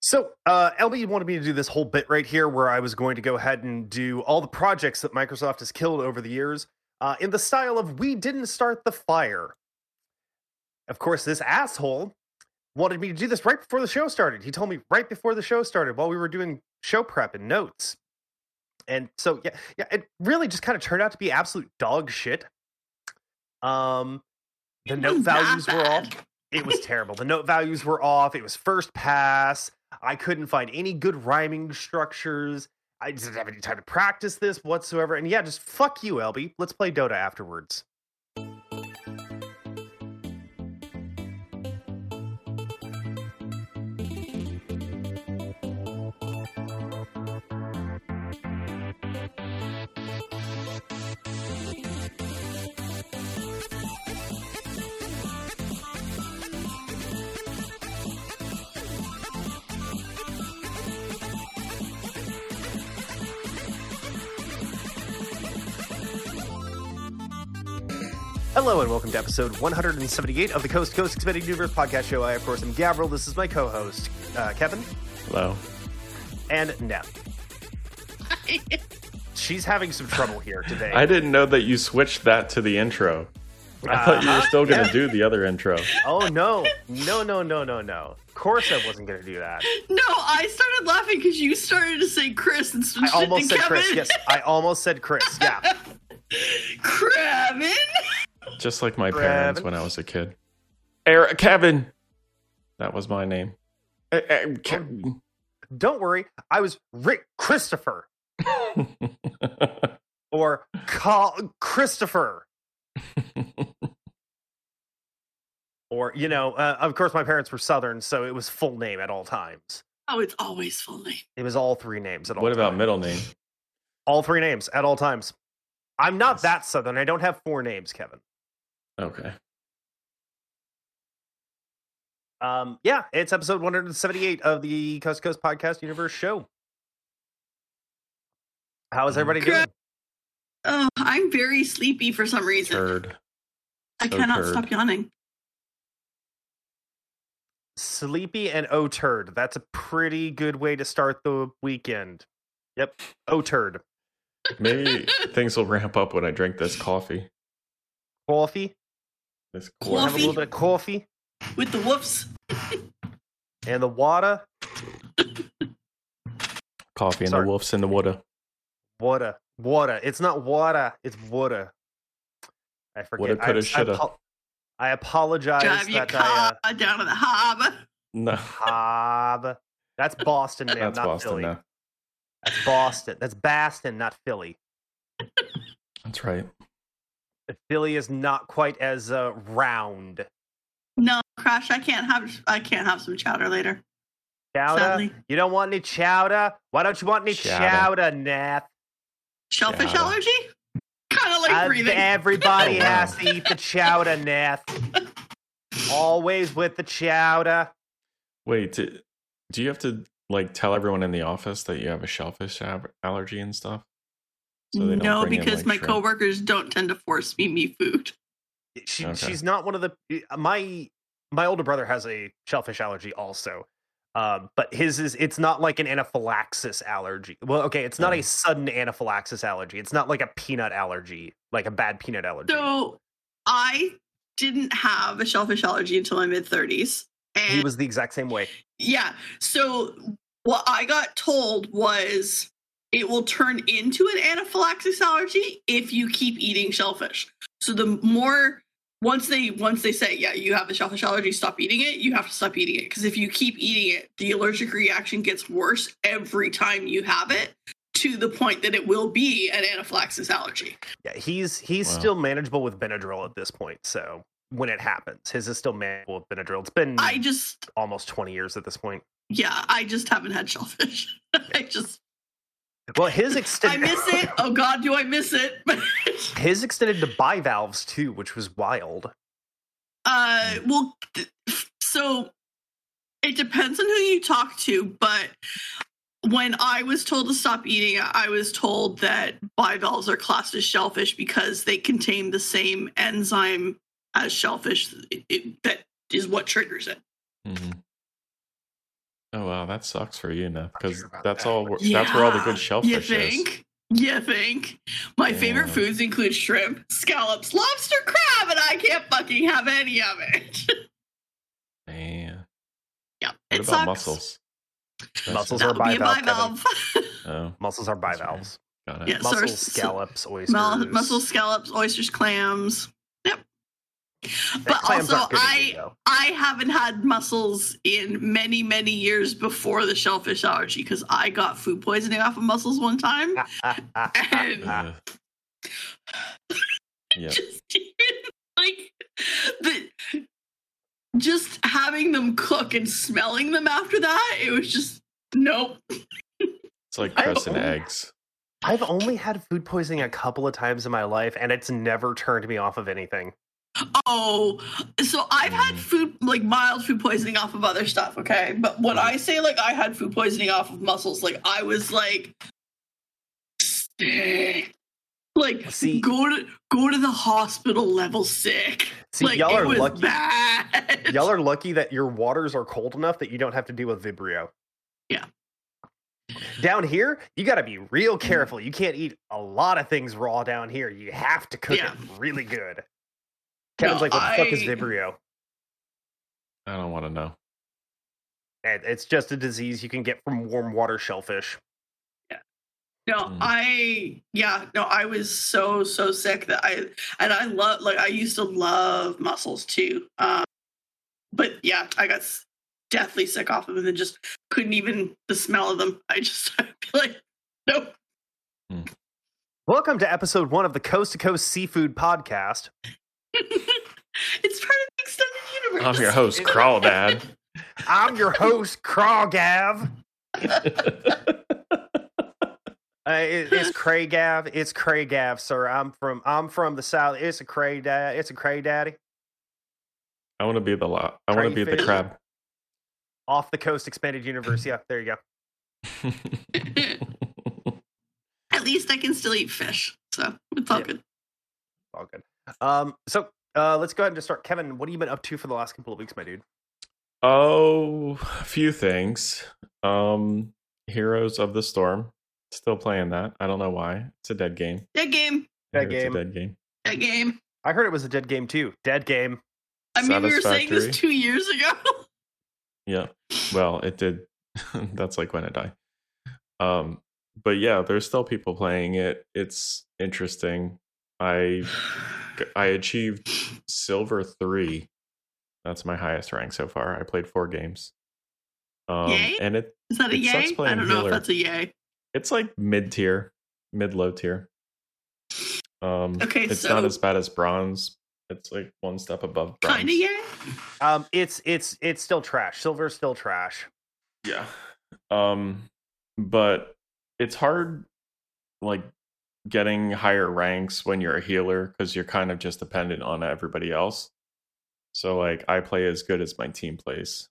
So, uh, LB wanted me to do this whole bit right here where I was going to go ahead and do all the projects that Microsoft has killed over the years uh, in the style of We Didn't Start the Fire. Of course, this asshole wanted me to do this right before the show started. He told me right before the show started while we were doing show prep and notes. And so, yeah, yeah, it really just kind of turned out to be absolute dog shit. Um, the note values were off. It was terrible. The note values were off. It was first pass. I couldn't find any good rhyming structures. I didn't have any time to practice this whatsoever. And yeah, just fuck you, LB. Let's play Dota afterwards. Hello and welcome to episode 178 of the Coast to Coast Expanded Universe podcast show. I, of course, am Gabriel. This is my co-host, uh, Kevin, Hello. and Neth. She's having some trouble here today. I didn't know that you switched that to the intro. I thought you were Uh-huh, still going to yeah. do the other intro. Oh no, no, no, no, no, no! Of course, I wasn't going to do that. No, I started laughing because you started to say Chris instead I of almost said Kevin. Chris. Yes, I almost said Chris. Yeah. Kevin. Just like my Brevin. parents when I was a kid. Eric, Kevin. That was my name. Eh, eh, Ke- Don't worry, I was Rick Christopher or Call Christopher. Or, you know, uh, of course, my parents were Southern, so it was full name at all times. Oh, it's always full name. It was all three names at all what about times. middle name? All three names at all times. I'm not Yes. that Southern. I don't have four names, Kevin. Okay. Um, yeah, it's episode 178 of the Coast to Coast Podcast Universe show. How is everybody Okay. doing? Oh, I'm very sleepy for some reason. Turd. I so cannot turd. stop yawning. Sleepy and O turd. That's a pretty good way to start the weekend. Yep. O turd. Maybe things will ramp up when I drink this coffee. Coffee. This Coffee? Have a little bit of coffee With the woofs. and the water. coffee and Sorry. the wolves in the water. Water. Water. It's not water. It's water. I forget. Woulda, coulda, I, shoulda. apo- I apologize Drive your that I car down to the hub. No. uh, Hob. That's Boston, man, That's not Boston Philly. now. That's Boston. That's Boston, not Philly. That's right. Philly is not quite as uh, round. No, Crash, I can't have I can't have some chowder later. Chowder? Sadly. You don't want any chowder? Why don't you want any Chowder. chowder, Nath? Shellfish Chowder. allergy? Kind of like Uh, breathing. everybody has to eat the chowder, Nath. Always with the chowder. Wait, do, do you have to like tell everyone in the office that you have a shellfish allergy and stuff? So no, bring in, because like, my shrimp? coworkers don't tend to force feed me food. She, Okay. She's not one of the. My my older brother has a shellfish allergy also. Um, but his is it's not like an anaphylaxis allergy. Well, okay, it's not Oh. a sudden anaphylaxis allergy. It's not like a peanut allergy, like a bad peanut allergy. So I didn't have a shellfish allergy until my mid 30s. And he was the exact same way. yeah, so what I got told was it will turn into an anaphylaxis allergy if you keep eating shellfish. So the more once they once they say yeah you have a shellfish allergy stop eating it you have to stop eating it because if you keep eating it the allergic reaction gets worse every time you have it to the point that it will be an anaphylaxis allergy Yeah, he's he's Wow. still manageable with Benadryl at this point. So when it happens, his is still manageable with Benadryl. It's been i just almost twenty years at this point. yeah i just haven't had shellfish i just Well, his extended. i miss it oh god do i miss it his extended to bivalves too, which was wild. Uh, well, so it depends on who you talk to, but when I was told to stop eating it, I was told that bivalves are classed as shellfish because they contain the same enzyme as shellfish. It, it- that is what triggers it. Mhm. Oh wow, that sucks for you, Neth, because sure that's that, all. but- That's where all the good shellfish You is. think? You think? My favorite foods include shrimp, scallops, lobster, crab, and I can't fucking have any of it. Man, yeah, what it about sucks. mussels? Mussels are That would be a bivalve, bivalve. Oh, Mussels are That's right. bivalves. got it. Yeah. Mussels, so- scallops, oysters. Mul- mussels, scallops, oysters, clams. Yep. But also, aren't good to I eat, though. I haven't had mussels in many many years before the shellfish allergy because I got food poisoning off of mussels one time. And Uh, yeah, just even like the just having them cook and smelling them after that, it was just nope. it's like I crust and eggs. I've only had food poisoning a couple of times in my life, and it's never turned me off of anything. Oh, so I've had Mm. food like mild food poisoning off of other stuff, okay? But when I say like I had food poisoning off of mussels, like I was like sick. Like See- go to go to the hospital level sick. See, like y'all it are was lucky. bad. Y'all are lucky that your waters are cold enough that you don't have to deal with Vibrio. Yeah. Down here, you got to be real Mm-hmm. careful. You can't eat a lot of things raw down here. You have to cook Yeah. it really good. Kevin's No, like, what the fuck is Vibrio? I don't want to know. And it's just a disease you can get from warm water shellfish. Yeah. No, Mm. I yeah, no, I was so so sick that I and I love like I used to love mussels too. Um but yeah, I got deathly sick off of them and just couldn't even the smell of them. I just I'd be like nope. Welcome to episode one of the Coast to Coast Seafood Podcast. it's part of the extended universe. I'm your host, Crawdad. I'm your host, Crawgav. Uh, it, it's Craygav. It's Craygav, sir. I'm from I'm from the south. It's a Cray dad. It's a Cray daddy. I want to be the lot. I want to be the crab. Off the coast expanded universe. Yeah, there you go. At least I can still eat fish. So it's all Yeah. good. All good. Um, so uh, let's go ahead and just start. Kevin, what have you been up to for the last couple of weeks, my dude? oh, a few things. Um, Heroes of the Storm. Still playing that. I don't know why. It's a dead game. Dead game. Dead hear it's a game. dead game. Dead game. I heard it was a dead game too. Dead game. I mean we were saying this two years ago. Yeah. Well, it did. That's like when it died. Um, but yeah, there's still people playing it. It's interesting. I I achieved silver three. That's my highest rank so far. I played four games. Um, Yay? and it Is that a It yay? I don't know healer. if that's a yay. it's like mid tier, mid low tier. Um, Okay, it's not as bad as bronze. It's like one step above bronze. Kinda yay. Um, it's it's it's still trash. Silver's still trash. Yeah. Um but it's hard like getting higher ranks when you're a healer cuz you're kind of just dependent on everybody else. So like I play as good as my team plays.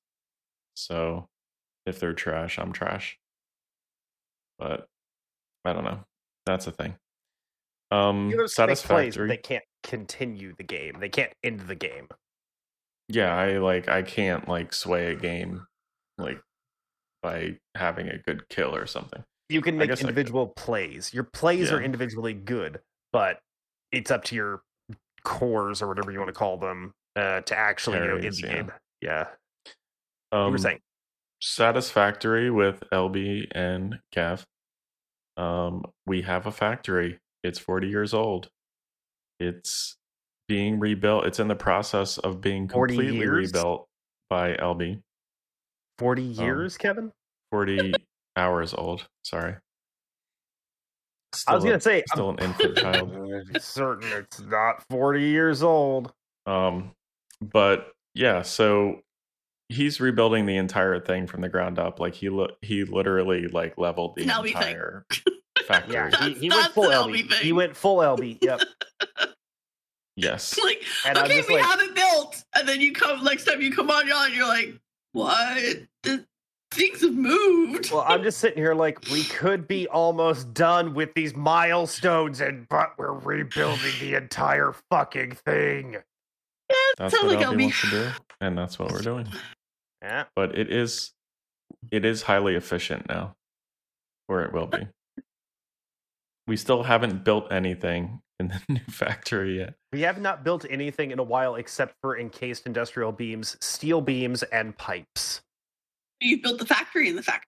So if they're trash, I'm trash. But I don't know. That's a thing. Um Healers can make plays, satisfactory. they can't continue the game. They can't end the game. yeah i like i can't like sway a game like by having a good kill or something You can make guess I could. individual plays. Your plays are individually good, but it's up to your cores or whatever you want to call them uh, to actually you know Carries, the yeah. game. Yeah. um you were saying satisfactory with lb and kev um we have a factory it's 40 years old it's being rebuilt it's in the process of being 40 completely rebuilt by lb forty Um, years, Kevin. 40 hours old sorry I was a- gonna say still an infant child I'm certain it's not forty years old. Um, but yeah, so he's rebuilding the entire thing from the ground up. Like he li- he literally like leveled the It's an LB thing. entire factory. Yeah, he, That's- he went full LB. LB thing. He went full LB. Yep. Yes. like, And okay, we like- have it built. And then you come next time you come on y'all and you're like, what? The things have moved. Well, I'm just sitting here like we could be almost done with these milestones, and but we're rebuilding the entire fucking thing. That's sounds what like LB LB. wants to do, and that's what we're doing. Yeah. But it is it is highly efficient now, or it will be. We still haven't built anything in the new factory yet. We have not built anything in a while except for encased industrial beams, steel beams, and pipes. You built the factory in the factory.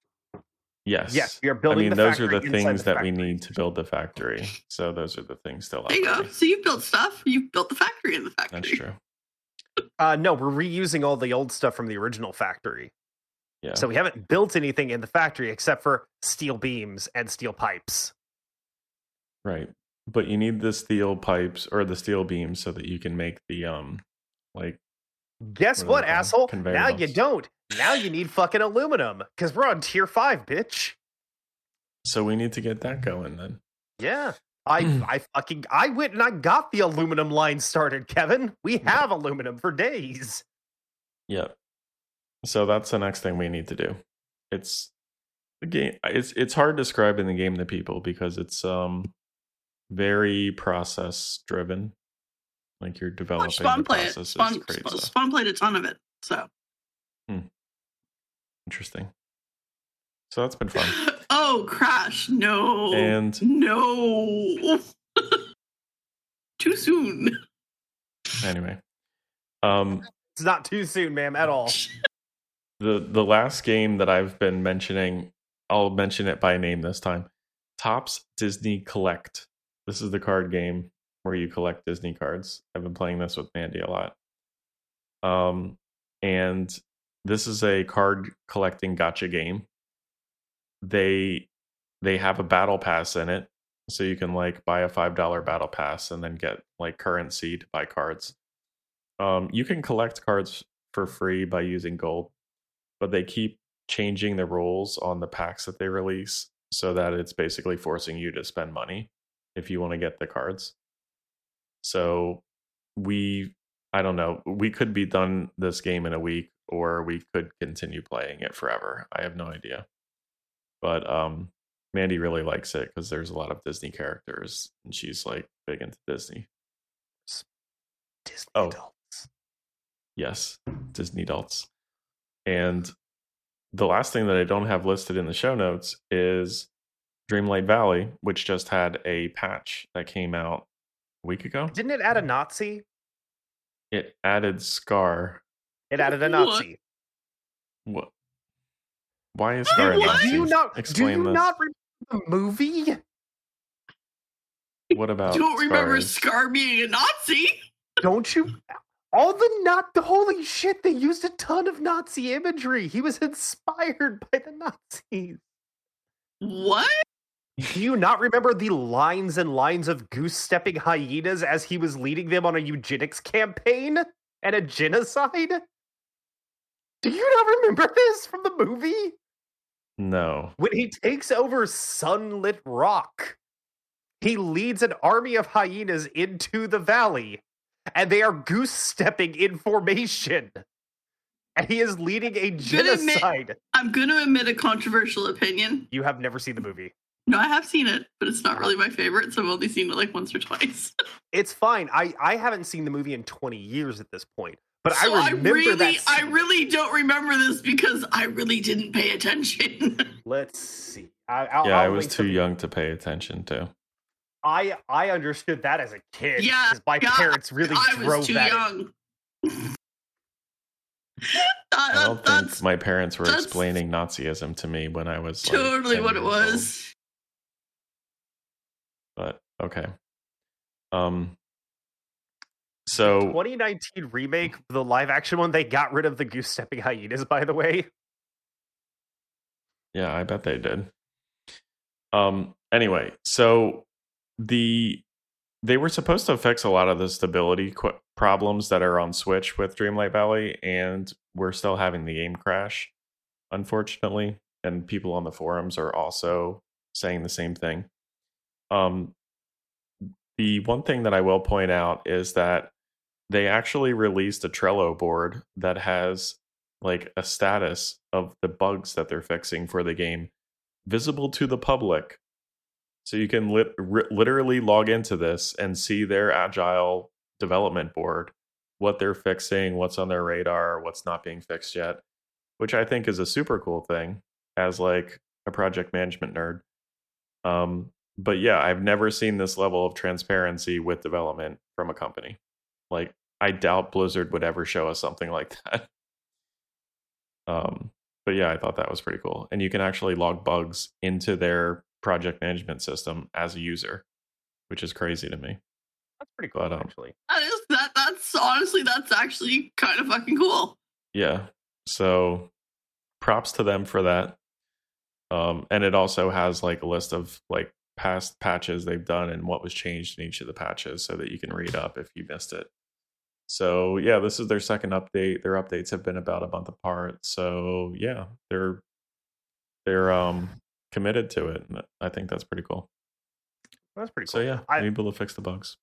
Yes. Yes, we are building. I mean, the those are the things the that we need to build the factory. So those are the things still out There you go. So you've built stuff. You've built the factory in the factory. That's true. Uh, no, we're reusing all the old stuff from the original factory. Yeah. So we haven't built anything in the factory except for steel beams and steel pipes. Right. But you need the steel pipes or the steel beams so that you can make the um like Guess What are what, they called? asshole? Now you don't. Now you need fucking aluminum because we're on tier five, bitch. so we need to get that going then. Yeah. I I fucking I went and I got the aluminum line started, Kevin. We have aluminum for days. Yep. So that's the next thing we need to do. It's the game it's it's hard describing the game to people because it's um very process driven. Like you're developing Watch Spawn the play it. processes, Spawn, create Spawn, stuff. Spawn played a ton of it. So. hmm. Interesting. So that's been fun. oh, Crash. No. And No. Too soon. anyway. Um It's not too soon, ma'am, at all. the the last game that I've been mentioning, I'll mention it by name this time. Topps Disney Collect. This is the card game where you collect Disney cards. I've been playing this with Mandy a lot. Um, and this is a card collecting gacha game. They they have a battle pass in it, so you can like buy a five dollar battle pass and then get like currency to buy cards. Um, you can collect cards for free by using gold, but they keep changing the rules on the packs that they release so that it's basically forcing you to spend money if you want to get the cards. So we I don't know, we could be done this game in a week or we could continue playing it forever. I have no idea. But um Mandy really likes it because there's a lot of Disney characters and she's like big into Disney. Disney Oh. adults. Yes, Disney adults. And the last thing that I don't have listed in the show notes is Dreamlight Valley, which just had a patch that came out a week ago. Didn't it add a Nazi? It added Scar. It added a Nazi. What? Why is Scar a Nazi? Do you not? Explain do you this. not remember the movie? What about? Don't remember Scar? Scar being a Nazi. Don't you? All the not the holy shit! They used a ton of Nazi imagery. He was inspired by the Nazis. What? Do you not remember the lines and lines of goose stepping hyenas as he was leading them on a eugenics campaign and a genocide? Do you not remember this from the movie? No. When he takes over Sunlit Rock, he leads an army of hyenas into the valley, and they are goose stepping in formation. And he is leading a admit- genocide. I'm going to admit a controversial opinion. You have never seen the movie. No, I have seen it, but it's not really my favorite, so I've only seen it like once or twice. It's fine. I, I haven't seen the movie in 20 years at this point. But so I remember really, that. I really don't remember this because I really didn't pay attention. Let's see. I, I'll, Yeah, I I'll was too some- young to pay attention to. I I understood that as a kid. Yeah, 'cause my yeah, parents really I drove was too that. young. That- I don't that- that's think my parents were explaining Nazism to me when I was totally 10 what it years old. was. But okay. Um. So 2019 remake, the live action one, they got rid of the goose stepping hyenas. By the way, Yeah, I bet they did. Um anyway, so the they were supposed to fix a lot of the stability qu- problems that are on Switch with Dreamlight Valley and we're still having the game crash unfortunately, and people on the forums are also saying the same thing. Um the one thing that I will point out is that they actually released a Trello board that has like a status of the bugs that they're fixing for the game visible to the public. So you can literally log into this and see their agile development board, what they're fixing, what's on their radar, what's not being fixed yet, which I think is a super cool thing as like a project management nerd. Um, but yeah, I've never seen this level of transparency with development from a company. Like, I doubt Blizzard would ever show us something like that. Um, but yeah, I thought that was pretty cool. And you can actually log bugs into their project management system as a user, which is crazy to me. That's pretty cool, But, um, actually. That is that. That's honestly, that's actually kind of fucking cool. Yeah. So props to them for that. Um, and it also has like a list of like past patches they've done and what was changed in each of the patches so that you can read up if you missed it. So yeah, this is their second update. Their updates have been about a month apart. So yeah, they're they're um committed to it. And I think that's pretty cool. That's pretty cool. So yeah, I- able to fix the bugs.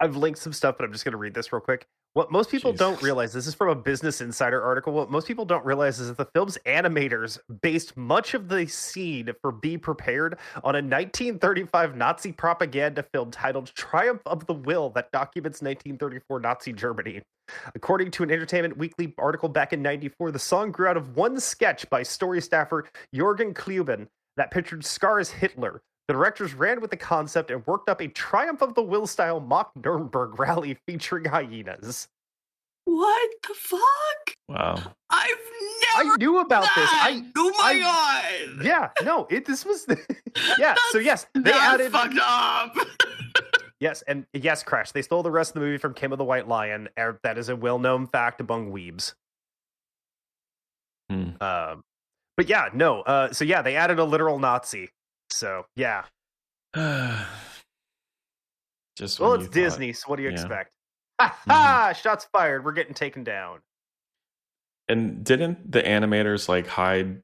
I've linked some stuff, but I'm just going to read this real quick. What most people Jeez. don't realize, this is from a Business Insider article. What most people don't realize is that the film's animators based much of the scene for Be Prepared on a 1935 Nazi propaganda film titled Triumph of the Will that documents 1934 Nazi Germany. According to an Entertainment Weekly article back in 94, the song grew out of one sketch by story staffer Jorgen Klubien that pictured Scar as Hitler. The directors ran with the concept and worked up a Triumph of the Will style mock Nuremberg rally featuring hyenas. What the fuck? Wow. I've never. I knew about this. I oh my I- god. yeah, no, it this was yeah. So yes, they That's added fucked up. yes, and yes, Crash. They stole the rest of the movie from Kimba the White Lion. er, That is a well-known fact among weebs. Hmm. Um, but yeah, no. Uh, so yeah, they added a literal Nazi. So yeah, Just well, it's thought- Disney. So what do you yeah. expect? Ha ha! Shots fired. We're getting taken down. And didn't the animators like hide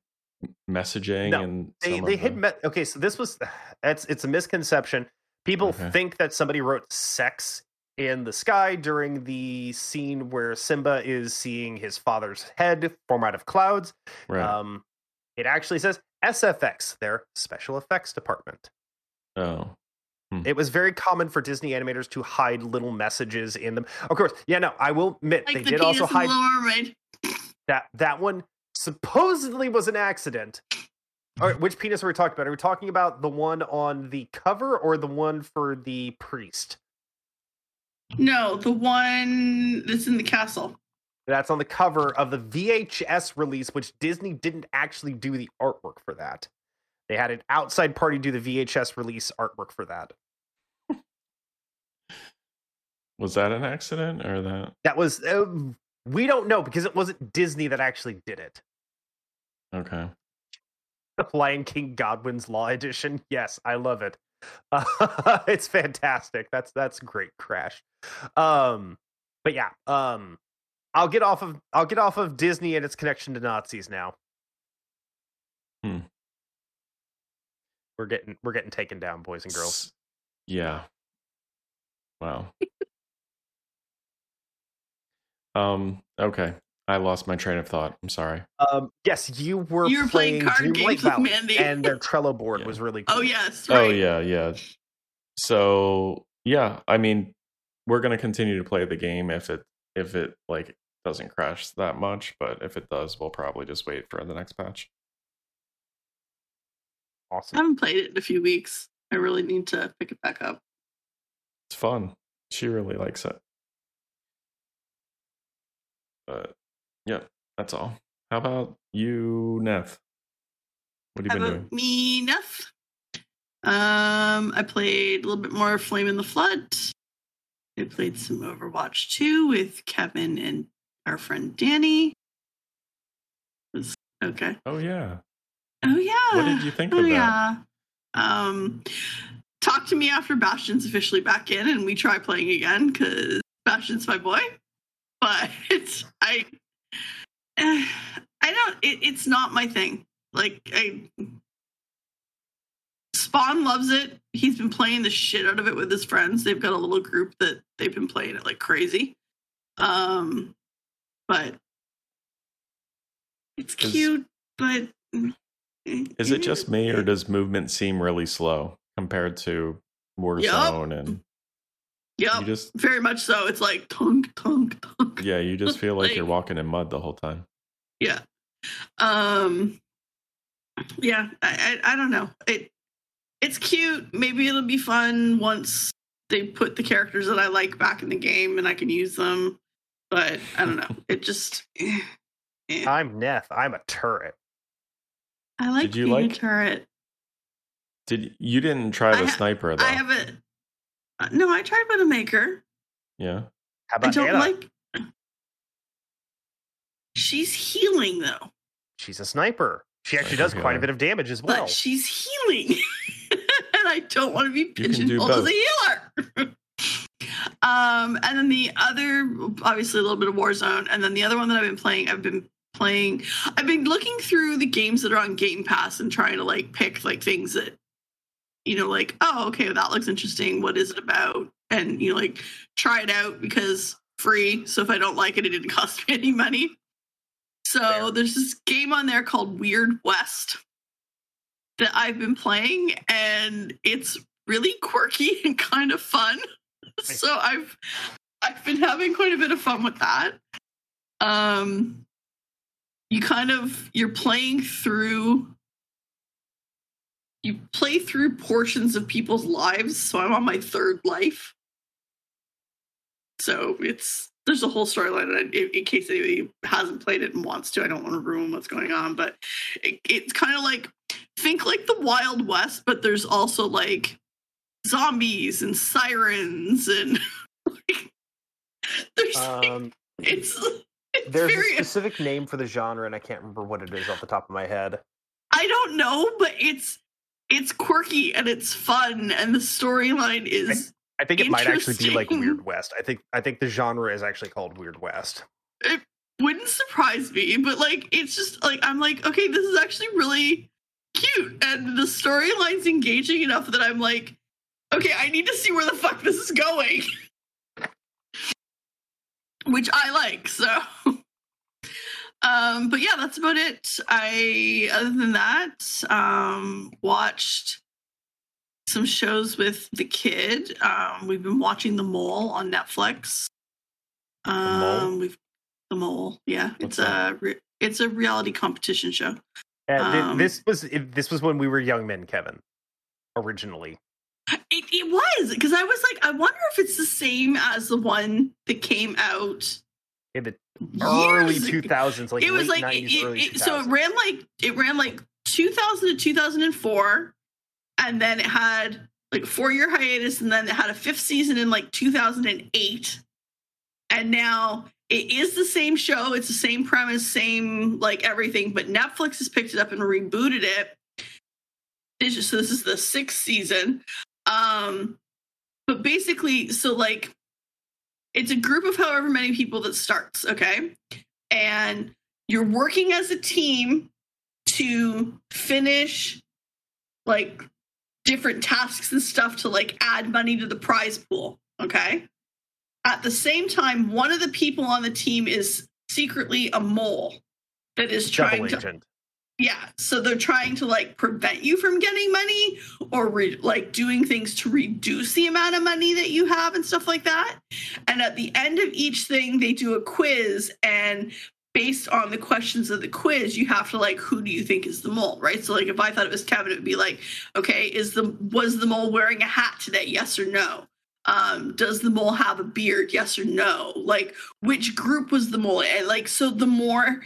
messaging No, and they they hid me- okay so this was it's it's a misconception people Okay. think that somebody wrote sex in the sky during the scene where simba is seeing his father's head form out of clouds right? um it actually says sfx their special effects department oh, hmm. it was very common for disney animators to hide little messages in them of course yeah no i will admit like they the did penis also hide Little that that one supposedly was an accident. All right, which penis are we talking about? Are we talking about the one on the cover or the one for the priest? No, the one that's in the castle. That's on the cover of the VHS release, which Disney didn't actually do the artwork for that. They had an outside party do the VHS release artwork for that. was that an accident or that? That was uh, we don't know because it wasn't Disney that actually did it. Okay. Lion King Godwin's Law Edition. Yes, I love it. Uh, it's fantastic. That's that's great crash. Um but yeah, um I'll get off of I'll get off of Disney and its connection to Nazis now. Hmm. We're getting we're getting taken down, boys and girls. Yeah. Wow. um. Okay. I lost my train of thought. I'm sorry. Um yes, you were You were playing playing card Dreamlight games with Valley, Mandy. and their Trello board Yeah. was really cool. Oh yes, right. Oh yeah, yeah. So yeah, I mean, we're gonna continue to play the game if it if it like doesn't crash that much, but if it does, we'll probably just wait for the next patch. Awesome. I haven't played it in a few weeks. I really need to pick it back up. It's fun. She really likes it. But yeah, that's all. How about you, Neth? What have How you been about doing? me, Neth? Um, I played a little bit more Flame in the Flood. I played some Overwatch 2 with Kevin and our friend Danny. Was okay. Oh yeah. Oh yeah. What did you think oh, of that? yeah. Um, talk to me after Bastion's officially back in, and we try playing again because Bastion's my boy. But it's I, I don't. It, it's not my thing. Like I, Spawn loves it. He's been playing the shit out of it with his friends. They've got a little group that they've been playing it like crazy. Um, but it's Is- cute. But Is it just me or does movement seem really slow compared to Warzone and Yep, you just very much so. It's like tunk, tunk, tunk. yeah, you just feel like you're walking in mud the whole time. Yeah. Um, yeah, I, I I don't know. It it's cute. Maybe it'll be fun once they put the characters that I like back in the game and I can use them. But I don't know. It just. eh, eh. I'm Neth. I'm a turret. I like Did you being a turret. Did you didn't try the ha- sniper though? I have a. uh, No, I tried Widowmaker. yeah. How about I about don't Ana? like. She's healing though, She's a sniper. She actually does quite a bit of damage as well. but well. she's healing, and I don't want to be pigeonholed as a healer. um, and then the other, obviously, a little bit of Warzone, and then the other one that I've been playing, I've been playing. I've been looking through the games that are on Game Pass and trying to like pick like things that, you know, like oh okay, that looks interesting. What is it about? And you know, like try it out because free. So if I don't like it, it didn't cost me any money. So Fair. there's this game on there called Weird West that I've been playing, and it's really quirky and kind of fun. So I've I've been having quite a bit of fun with that. Um, you kind of you're playing through you play through portions of people's lives. So I'm on my third life. So it's there's a whole storyline in, in case anybody hasn't played it and wants to. I don't want to ruin what's going on, but it, it's kind of like think like the Wild West, but there's also like zombies and sirens and like, there's like, Um, it's it's there's a specific name for the genre, and I can't remember what it is off the top of my head. I don't know, but it's it's quirky and it's fun and the storyline is I think it might actually be like Weird West. I think I think the genre is actually called Weird West. It wouldn't surprise me, but like it's just like I'm like, okay, this is actually really cute and the storyline's engaging enough that I'm like, okay, I need to see where the fuck this is going. Which I like, so um but yeah, that's about it. I other than that, um watched some shows with the kid. Um we've been watching The Mole on Netflix. Mole? Um we've The Mole, yeah. What's it's a re- it's a reality competition show. Thi- Um, this was this was when we were young men, Kevin. Originally, It, it was because I was like, I wonder if it's the same as the one that came out in the early two thousands, like it was like nineties, it, early it, so it ran like it ran like 2000 to 2004 and then it had like a four year hiatus and then it had a fifth season in like 2008 and now it is the same show it's the same premise same like everything but netflix has picked it up and rebooted it. So this is the sixth season um but basically so like it's a group of however many people that starts okay and you're working as a team to finish like different tasks and stuff to like add money to the prize pool okay at the same time one of the people on the team is secretly a mole that is trying double to agent. Yeah, so they're trying to like prevent you from getting money or re- like doing things to reduce the amount of money that you have and stuff like that. And at the end of each thing, they do a quiz and based on the questions of the quiz, you have to like who do you think is the mole, right? So like if I thought it was Kevin, it would be like, okay, is the was the mole wearing a hat today? Yes or no? Um, does the mole have a beard? Yes or no? Like which group was the mole? And like so the more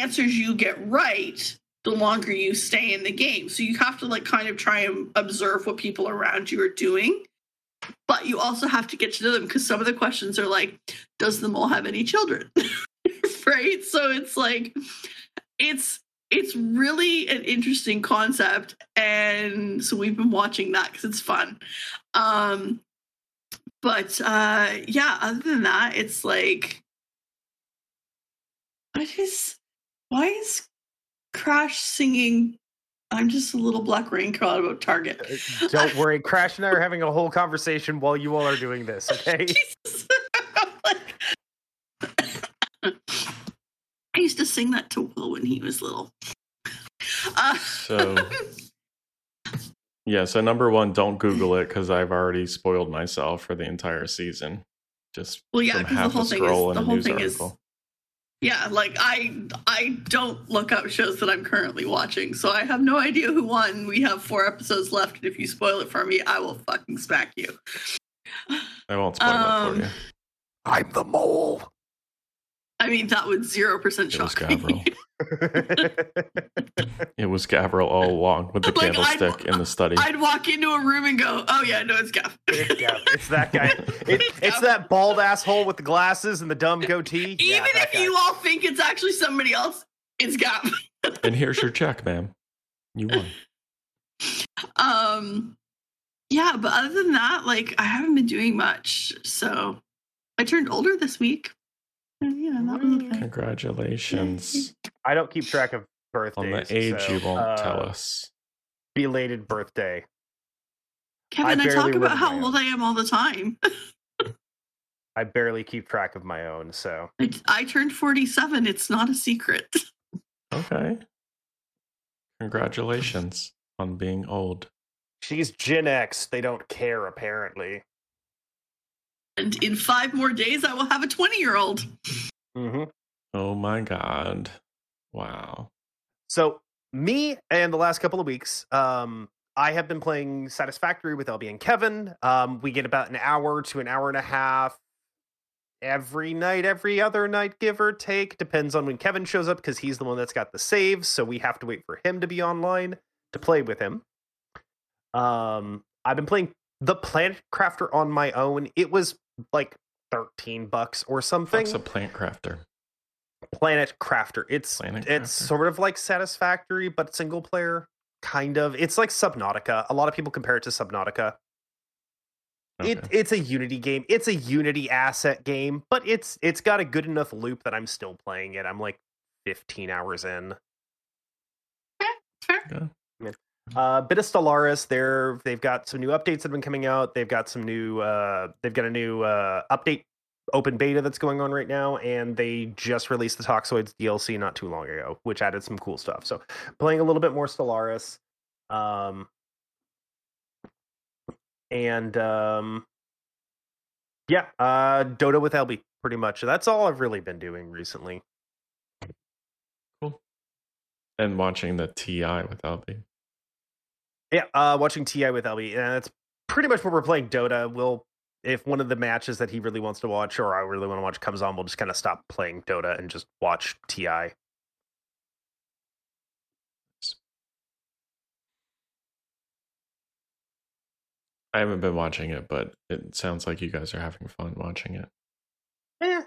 answers you get right, the longer you stay in the game. So you have to like kind of try and observe what people around you are doing. But you also have to get to know them because some of the questions are like, does the mole have any children? right? So it's like it's it's really an interesting concept and so we've been watching that because it's fun. Um but uh yeah, other than that, it's like I just why is Crash singing I'm just a little black rain cloud about Target? Uh, Don't worry, Crash and I are having a whole conversation while you all are doing this. Okay. Jesus. Like- I used to sing that to Will when he was little. Uh, So yeah, so number one, don't Google it because I've already spoiled myself for the entire season. Just well, yeah, because the whole thing is the whole news thing is article. Yeah, like I I don't look up shows that I'm currently watching, so I have no idea who won. We have four episodes left, and if you spoil it for me, I will fucking smack you. I won't spoil that Um, for you. I'm the mole. I mean, that would zero percent It was shock me. Gabriel. It was Gabriel all along with the Like, I'd- candlestick in the study. I'd walk into a room and go, "Oh yeah, no, it's Gav." it's, Gav. It's that guy. It, it's that bald asshole with the glasses and the dumb goatee. Even that if guy. you all think it's actually somebody else, it's Gav. and here's your check, ma'am. You won. Um, yeah, but other than that, like I haven't been doing much. So I turned older this week. And, you know, that was. Congratulations I don't keep track of birthdays. on the age so, you won't uh, tell us. Belated birthday. Kevin, I, barely talk about how old I am all the time. I barely keep track of my own, so I, I turned 47. It's not a secret. Okay. Congratulations on being old. she's Gen X. They don't care apparently. And in five more days, I will have a 20 year old. Mm-hmm. Oh my god. Wow. So me and the last couple of weeks, um, I have been playing Satisfactory with LB and Kevin. Um, we get about an hour to an hour and a half every night, every other night, give or take. Depends on when Kevin shows up because he's the one that's got the saves, so we have to wait for him to be online to play with him. Um, I've been playing the Planet Crafter on my own. It was like 13 bucks or something. What's a plant crafter? Planet Crafter. It's Planet it's Crafter. sort of like Satisfactory, but single player. Kind of. It's like Subnautica. A lot of people compare it to Subnautica. It it's a Unity game. It's a Unity asset game, but it's it's got a good enough loop that I'm still playing it. I'm like 15 hours in. Fair. Uh, bit of Stellaris. They're they've got some new updates that have been coming out. They've got some new. Uh, they've got a new uh, update open beta that's going on right now, and they just released the Toxoids DLC not too long ago, which added some cool stuff. So playing a little bit more Stellaris, um, and um, yeah, uh, Dota with LB. Pretty much. That's all I've really been doing recently. Cool. And watching the TI with LB. Yeah, uh, watching TI with LB, and that's pretty much what we're playing Dota. We'll if one of the matches that he really wants to watch or I really want to watch comes on, we'll just kind of stop playing Dota and just watch TI. I haven't been watching it, but it sounds like you guys are having fun watching it.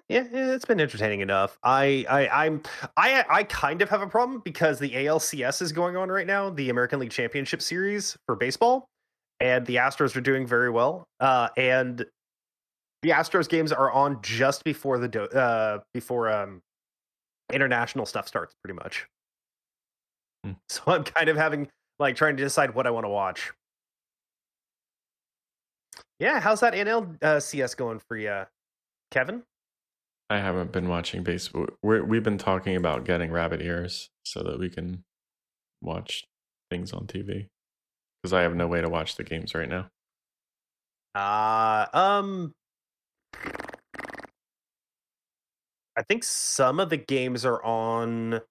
Yeah, it's been entertaining enough. I, I, I'm, I, I kind of have a problem because the ALCS is going on right now, the American League Championship Series for baseball, and the Astros are doing very well. Uh, and the Astros games are on just before the do- uh before um international stuff starts, pretty much. Hmm. So I'm kind of having like trying to decide what I want to watch. Yeah, how's that NL uh, CS going for you, Kevin? I haven't been watching baseball. We're, we've been talking about getting rabbit ears so that we can watch things on TV because I have no way to watch the games right now. Uh um I think some of the games are on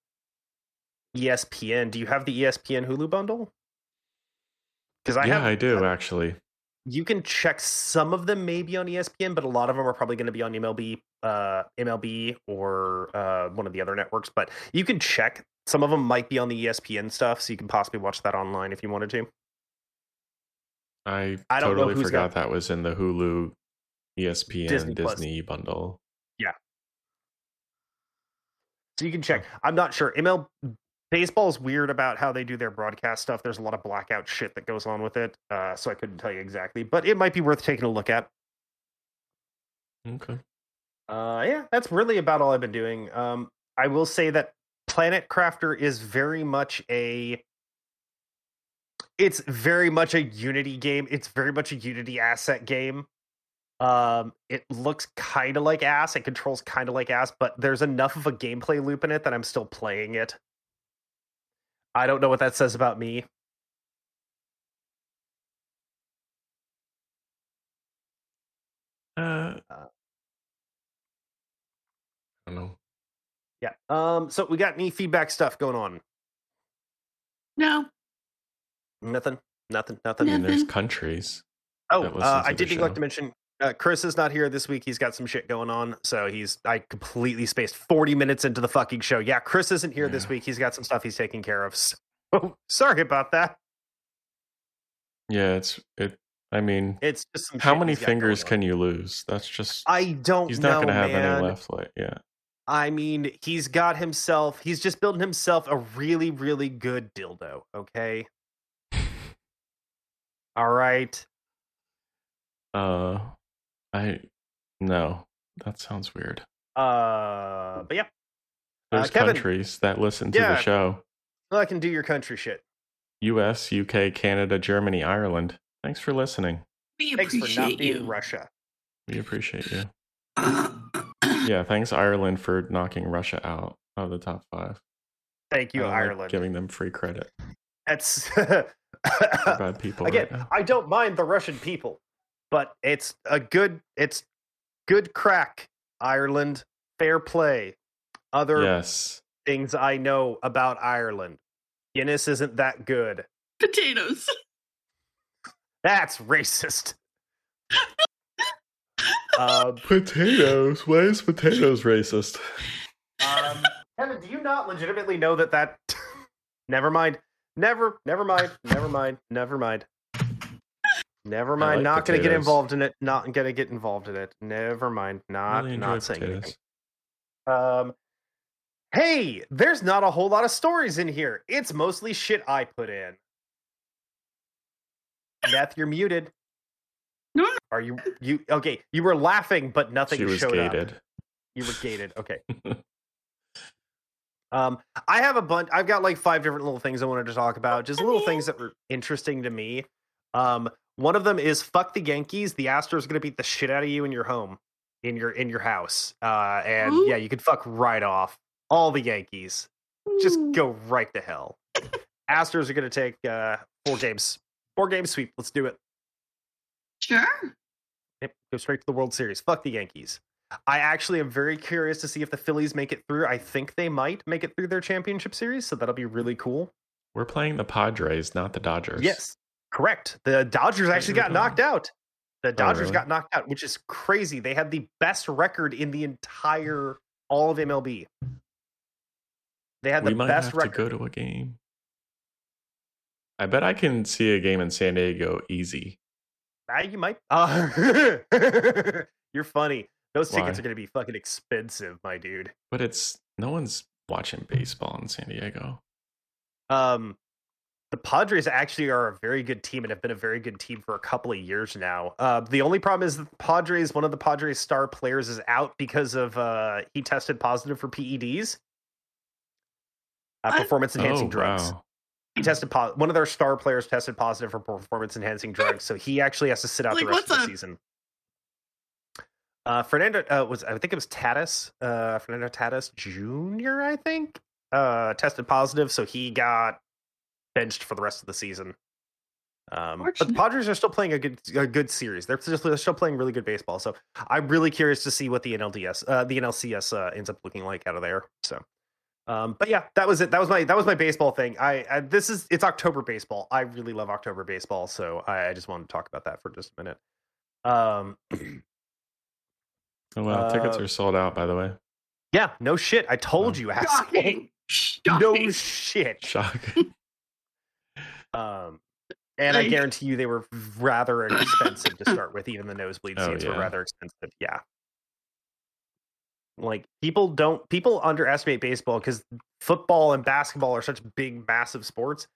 ESPN. Do you have the ESPN Hulu bundle? Because I yeah, have I do actually. You can check some of them maybe on ESPN, but a lot of them are probably going to be on MLB, uh, MLB or uh, one of the other networks. But you can check. Some of them might be on the ESPN stuff, so you can possibly watch that online if you wanted to. I, I totally forgot got- that was in the Hulu, ESPN, Disney Disney, bundle. So you can check. I'm not sure. ML baseball is weird about how they do their broadcast stuff. There's a lot of blackout shit that goes on with it. Uh, so I couldn't tell you exactly, but it might be worth taking a look at. Okay. Uh, yeah, that's really about all I've been doing. Um, I will say that Planet Crafter is very much a. It's very much a Unity game. It's very much a Unity asset game. Um, it looks kind of like ass. It controls kind of like ass, but there's enough of a gameplay loop in it that I'm still playing it. I don't know what that says about me. Uh, Uh, I don't know. Yeah. Um. So we got any feedback stuff going on? No. Nothing. Nothing. Nothing. I mean, there's countries. Oh, uh, I did neglect to mention uh, Chris is not here this week. He's got some shit going on, so he's I completely spaced forty minutes into the fucking show. Yeah, Chris isn't here this week. He's got some stuff he's taking care of. So sorry about that. Yeah, it's it. I mean, It's just how many fingers can you lose? That's just. I don't He's not going to have man. any left. Like, yeah. I mean, he's got himself. He's just building himself a really, really good dildo. Okay. All right. Uh, I no, that sounds weird. Uh, but yeah, Uh, There's Kevin- countries that listen to Yeah. the show: well, I can do your country shit. U.S., U.K., Canada, Germany, Ireland. Thanks for listening. We Thanks for not appreciate being you. Russia. We appreciate you. Yeah, thanks Ireland for knocking Russia out of the top five. Thank you, I don't like Ireland. giving them free credit. That's bad people. again. right. I don't mind the Russian people, but it's a good. It's good crack. Ireland, fair play. Other yes, things I know about Ireland. Guinness isn't that good. Potatoes. That's racist. um, potatoes. Why is potatoes racist? um, Kevin, do you not legitimately know that that? never mind. Never. Never mind. Never mind. Never mind. Never mind. like not going to get involved in it. Not going to get involved in it. Never mind. Not really enjoy not saying potatoes. anything. Um. Hey, there's not a whole lot of stories in here. It's mostly shit I put in. Neth, you're muted. No, no. Are you you okay? You were laughing, but nothing She was showed up. You were gated. Okay. um, I have a bunch. I've got like five different little things I wanted to talk about. Just little things that were interesting to me. Um, one of them is fuck the Yankees. The Astros are going to beat the shit out of you in your home, in your in your house. Uh, and Who? yeah, you can fuck right off. All the Yankees just go right to hell. Astros are going to take uh four games, four game sweep. Let's do it. Sure. Yep, go straight to the World Series. Fuck the Yankees. I actually am very curious to see if the Phillies make it through. I think they might make it through their championship series, so that'll be really cool. We're playing the Padres, not the Dodgers. Yes, correct. The Dodgers actually got knocked out. The Dodgers really? got knocked out, which is crazy. They had the best record in the entire all of MLB. They had we the might best have record. to go to a game. I bet I can see a game in San Diego easy. Ah, you might. Uh, you're funny. Those tickets Why? are going to be fucking expensive, my dude. But it's no one's watching baseball in San Diego. Um, the Padres actually are a very good team and have been a very good team for a couple of years now. Uh, the only problem is that the Padres, one of the Padres star players, is out because of uh, he tested positive for PEDs, uh, performance enhancing oh drugs. wow! He tested po- one of their star players tested positive for performance enhancing drugs, so he actually has to sit out Like, the rest of the a- season. Uh, Fernando uh, was I think it was Tatis, uh, Fernando Tatis Jr. I think uh, tested positive, so he got benched for the rest of the season. Um, but the Padres are still playing a good a good series. They're just they're still playing really good baseball. So I'm really curious to see what the NLDS uh, the NLCS uh, ends up looking like out of there. So. Um, but yeah, that was it. That was my that was my baseball thing. I, I this is it's October baseball. I really love October baseball, so I, I just wanted to talk about that for just a minute. Um, Oh wow! Tickets Uh, are sold out. By the way, yeah, no shit. I told Oh. you, asshole. Shocking. Shocking. No shit. shock. Um, and I guarantee you they were rather expensive to start with. Even the nosebleed Oh, seats were rather expensive. Yeah. Like people don't people underestimate baseball because football and basketball are such big, massive sports.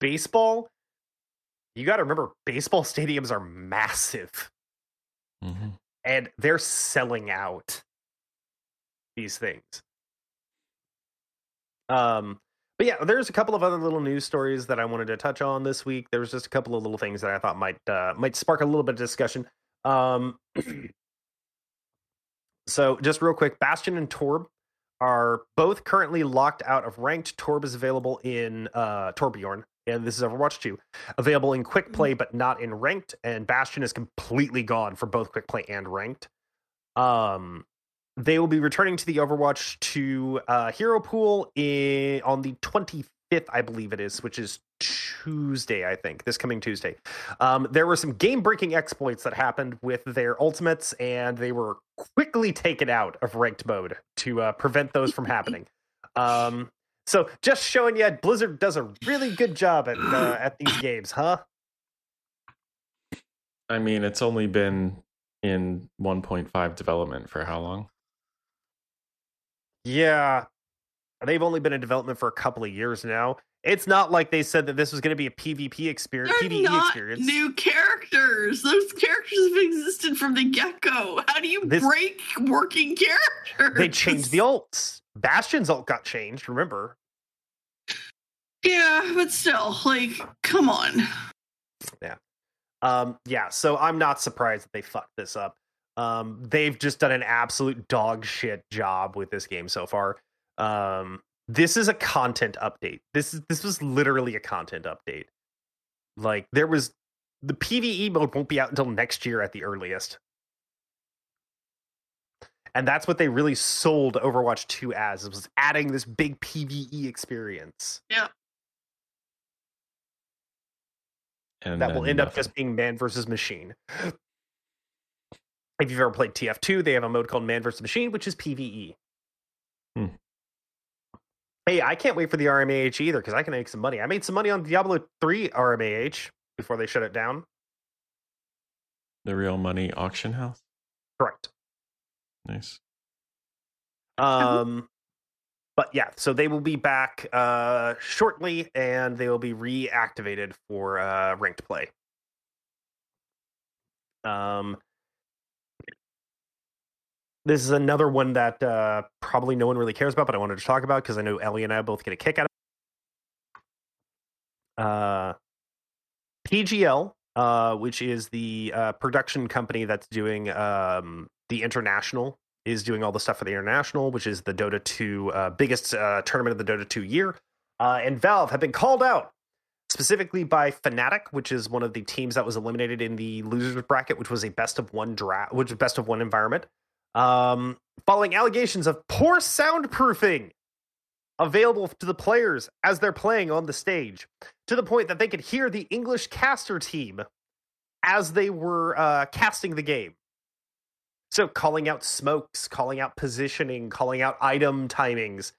Baseball, you got to remember, baseball stadiums are massive Mhm. and they're selling out these things. Um, but yeah, there's a couple of other little news stories that I wanted to touch on this week. There was just a couple of little things that I thought might uh, might spark a little bit of discussion. Um, so just real quick, Bastion and Torb are both currently locked out of ranked. Torb is available in uh, Torbjorn, and this is Overwatch 2, available in quick play but not in ranked. And Bastion is completely gone for both quick play and ranked. Um, they will be returning to the Overwatch to uh, Hero Pool in, on the 25th, I believe it is, which is Tuesday, I think, this coming Tuesday. Um, there were some game breaking exploits that happened with their ultimates, and they were quickly taken out of ranked mode to uh, prevent those from happening. Um, so just showing you, Blizzard does a really good job at uh, at these games, huh? I mean, it's only been in 1.5 development for how long? Yeah. They've only been in development for a couple of years now. It's not like they said that this was going to be a PvP experience. They're PvE not experience. new characters. Those characters have existed from the get go. How do you This- break working characters? They changed the ults. Bastion's ult got changed. Remember? Yeah, but still, like, come on. Yeah. Um, yeah. So I'm not surprised that they fucked this up. Um, they've just done an absolute dog shit job with this game so far. Um, this is a content update. This is this was literally a content update. Like there was the PVE mode won't be out until next year at the earliest. And that's what they really sold Overwatch 2 as. It was adding this big PVE experience And that will then end up just being man versus machine. If you've ever played TF2, they have a mode called Man versus Machine, which is PVE. Hmm. Hey, I can't wait for the RMAH either because I can make some money. I made some money on Diablo 3 RMAH before they shut it down. the real money auction house. Correct. Nice. Um, but yeah, so they will be back uh, shortly, and they will be reactivated for uh, ranked play. Um, this is another one that uh, probably no one really cares about, but I wanted to talk about because I know Ellie and I both get a kick out of. it. Uh, PGL, uh, which is the uh, production company that's doing um, the international is doing all the stuff for the international, which is the Dota 2 uh, biggest uh, tournament of the Dota 2 year. And Valve have been called out specifically by Fnatic, which is one of the teams that was eliminated in the losers bracket, which was a best of one draft, which was best of one environment, um, following allegations of poor soundproofing available to the players as they're playing on the stage, to the point that they could hear the English caster team as they were uh, casting the game. So calling out smokes, calling out positioning, calling out item timings.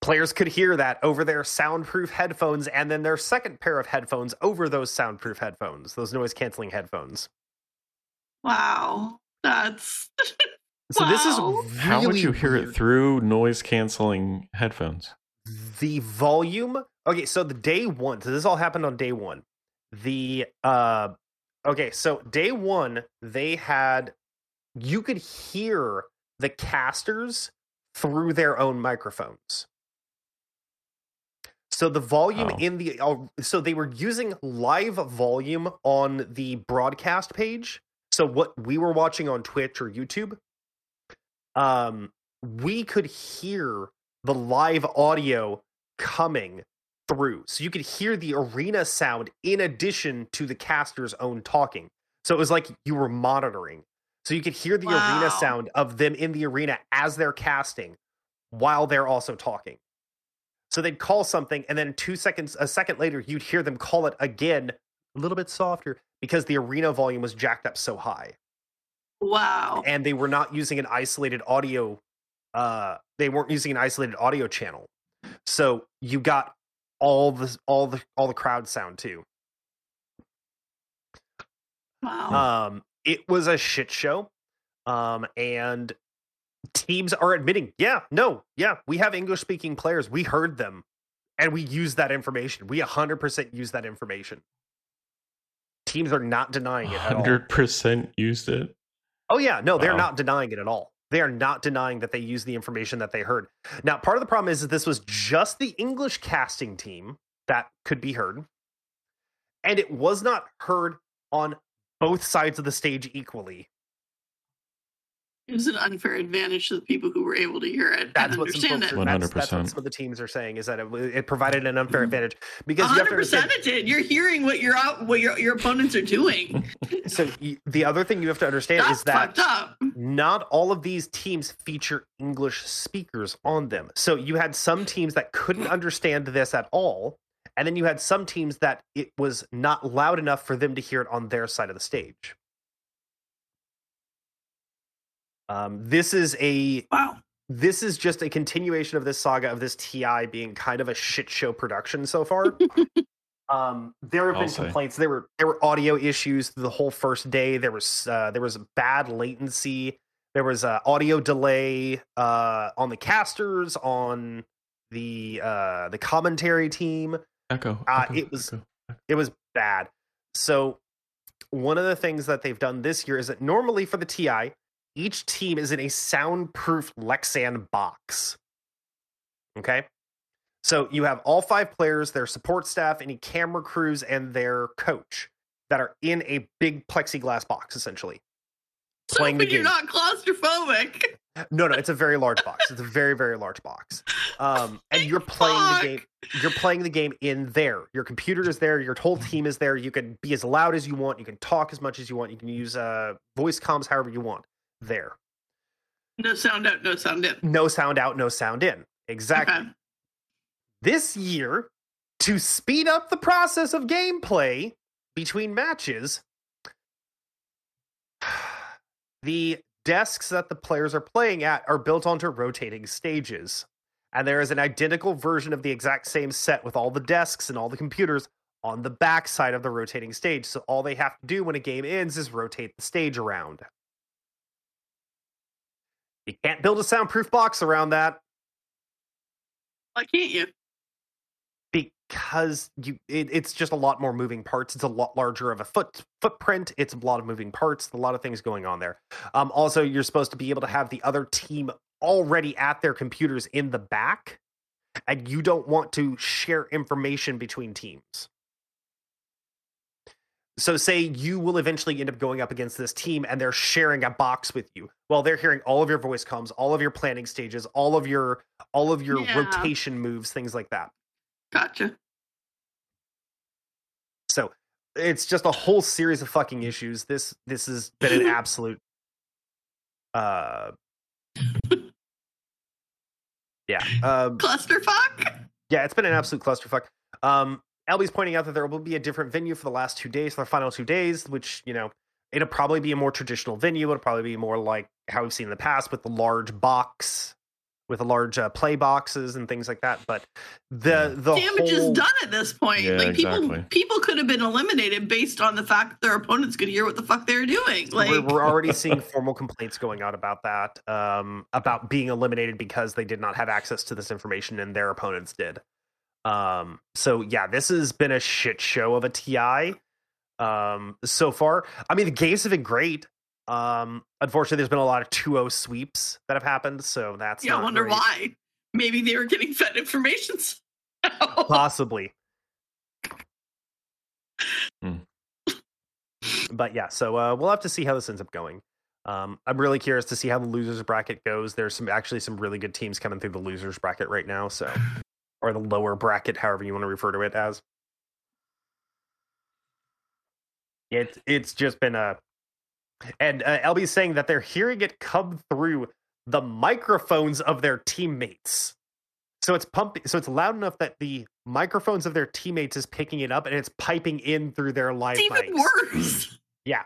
Players could hear that over their soundproof headphones and then their second pair of headphones over those soundproof headphones, those noise canceling headphones. Wow. That's So this is Wow. really How would you hear weird. it through noise canceling headphones? the volume okay so the day one so this all happened on day one the uh okay so day one they had you could hear the casters through their own microphones so the volume Oh. in the uh, so they were using live volume on the broadcast page so what we were watching on twitch or youtube um we could hear the live audio coming through. So you could hear the arena sound in addition to the caster's own talking. So it was like you were monitoring. So you could hear the arena sound of them in the arena as they're casting while they're also talking. So they'd call something and then 2 seconds a second later you'd hear them call it again a little bit softer because the arena volume was jacked up so high. Wow. and they were not using an isolated audio uh they weren't using an isolated audio channel. So you got all the all the all the crowd sound too. Wow. um it was a shit show um and teams are admitting yeah no yeah we have english speaking players. We heard them and we use that information. We 100% use that information teams are not denying it. Hundred percent used it. Oh yeah, no, they're not denying it at all. They are not denying that they used the information that they heard. Now, part of the problem is that this was just the English casting team that could be heard, and it was not heard on both sides of the stage equally. It was an unfair advantage to the people who were able to hear it That's and what some understand folks it. that's, that's what 100%. some of the teams are saying is that it, it provided an unfair mm-hmm. advantage because you have to hundred percent understand. it did. You're hearing what your what your your opponents are doing. So you, the other thing you have to understand That's is that not all of these teams feature English speakers on them. So you had some teams that couldn't understand this at all, and then you had some teams that it was not loud enough for them to hear it on their side of the stage. Um, this is a Wow. this is just a continuation of this saga of this TI being kind of a shit show production so far. um, there have I'll been say. complaints. There were there were audio issues the whole first day. There was uh, there was bad latency. There was uh, audio delay uh, on the casters on the uh, the commentary team. Echo. Uh, echo, it was- echo. It was bad. So one of the things that they've done this year is that normally for the TI, each team is in a soundproof Lexan box. Okay? So you have all five players, their support staff, any camera crews, and their coach that are in a big plexiglass box, essentially. So Playing the when you're game. not claustrophobic. No, no, it's a very large box. It's a very, very large box. Um, and you're playing Fuck. the game. You're playing the game in there. Your computer is there. Your whole team is there. You can be as loud as you want. You can talk as much as you want. You can use uh, voice comms however you want. There, No sound out, no sound in. no sound out, no sound in. Exactly. Okay. This year, to speed up the process of gameplay between matches, the desks that the players are playing at are built onto rotating stages. And there is an identical version of the exact same set with all the desks and all the computers on the back side of the rotating stage. So all they have to do when a game ends is rotate the stage around. You can't build a soundproof box around that. Why can't you? because you it, it's just a lot more moving parts it's a lot larger of a foot footprint it's a lot of moving parts a lot of things going on there um also you're supposed to be able to have the other team already at their computers in the back and you don't want to share information between teams so say you will eventually end up going up against this team and they're sharing a box with you well they're hearing all of your voice comms all of your planning stages all of your all of your Yeah. rotation moves things like that Gotcha. So it's just a whole series of fucking issues. This this has been an absolute uh yeah. Um Clusterfuck? yeah, it's been an absolute clusterfuck. Um Albie's pointing out that there will be a different venue for the last two days, for the final two days, which, you know, it'll probably be a more traditional venue. It'll probably be more like how we've seen in the past with the large box, with the large uh, play boxes and things like that. But the the Damage whole, is done at this point. Yeah, like people exactly. people could have been eliminated based on the fact that their opponents could hear what the fuck they're doing. Like we're, we're already seeing formal complaints going out about that, um, about being eliminated because they did not have access to this information and their opponents did. Um, so yeah, this has been a shit show of a TI um, so far. I mean, the games have been great. Um, unfortunately, there's been a lot of 2-0 sweeps that have happened, so that's yeah, I wonder great. why. Maybe they were getting fed information. Possibly. Hmm. But yeah, so uh, we'll have to see how this ends up going. Um, I'm really curious to see how the losers bracket goes. There's some actually some really good teams coming through the losers bracket right now, so or the lower bracket, however you want to refer to it as. It's it's just been a, and uh, Albie's saying that they're hearing it come through the microphones of their teammates. So it's pumping. So it's loud enough that the microphones of their teammates is picking it up, and it's piping in through their live It's even mics. worse. Yeah,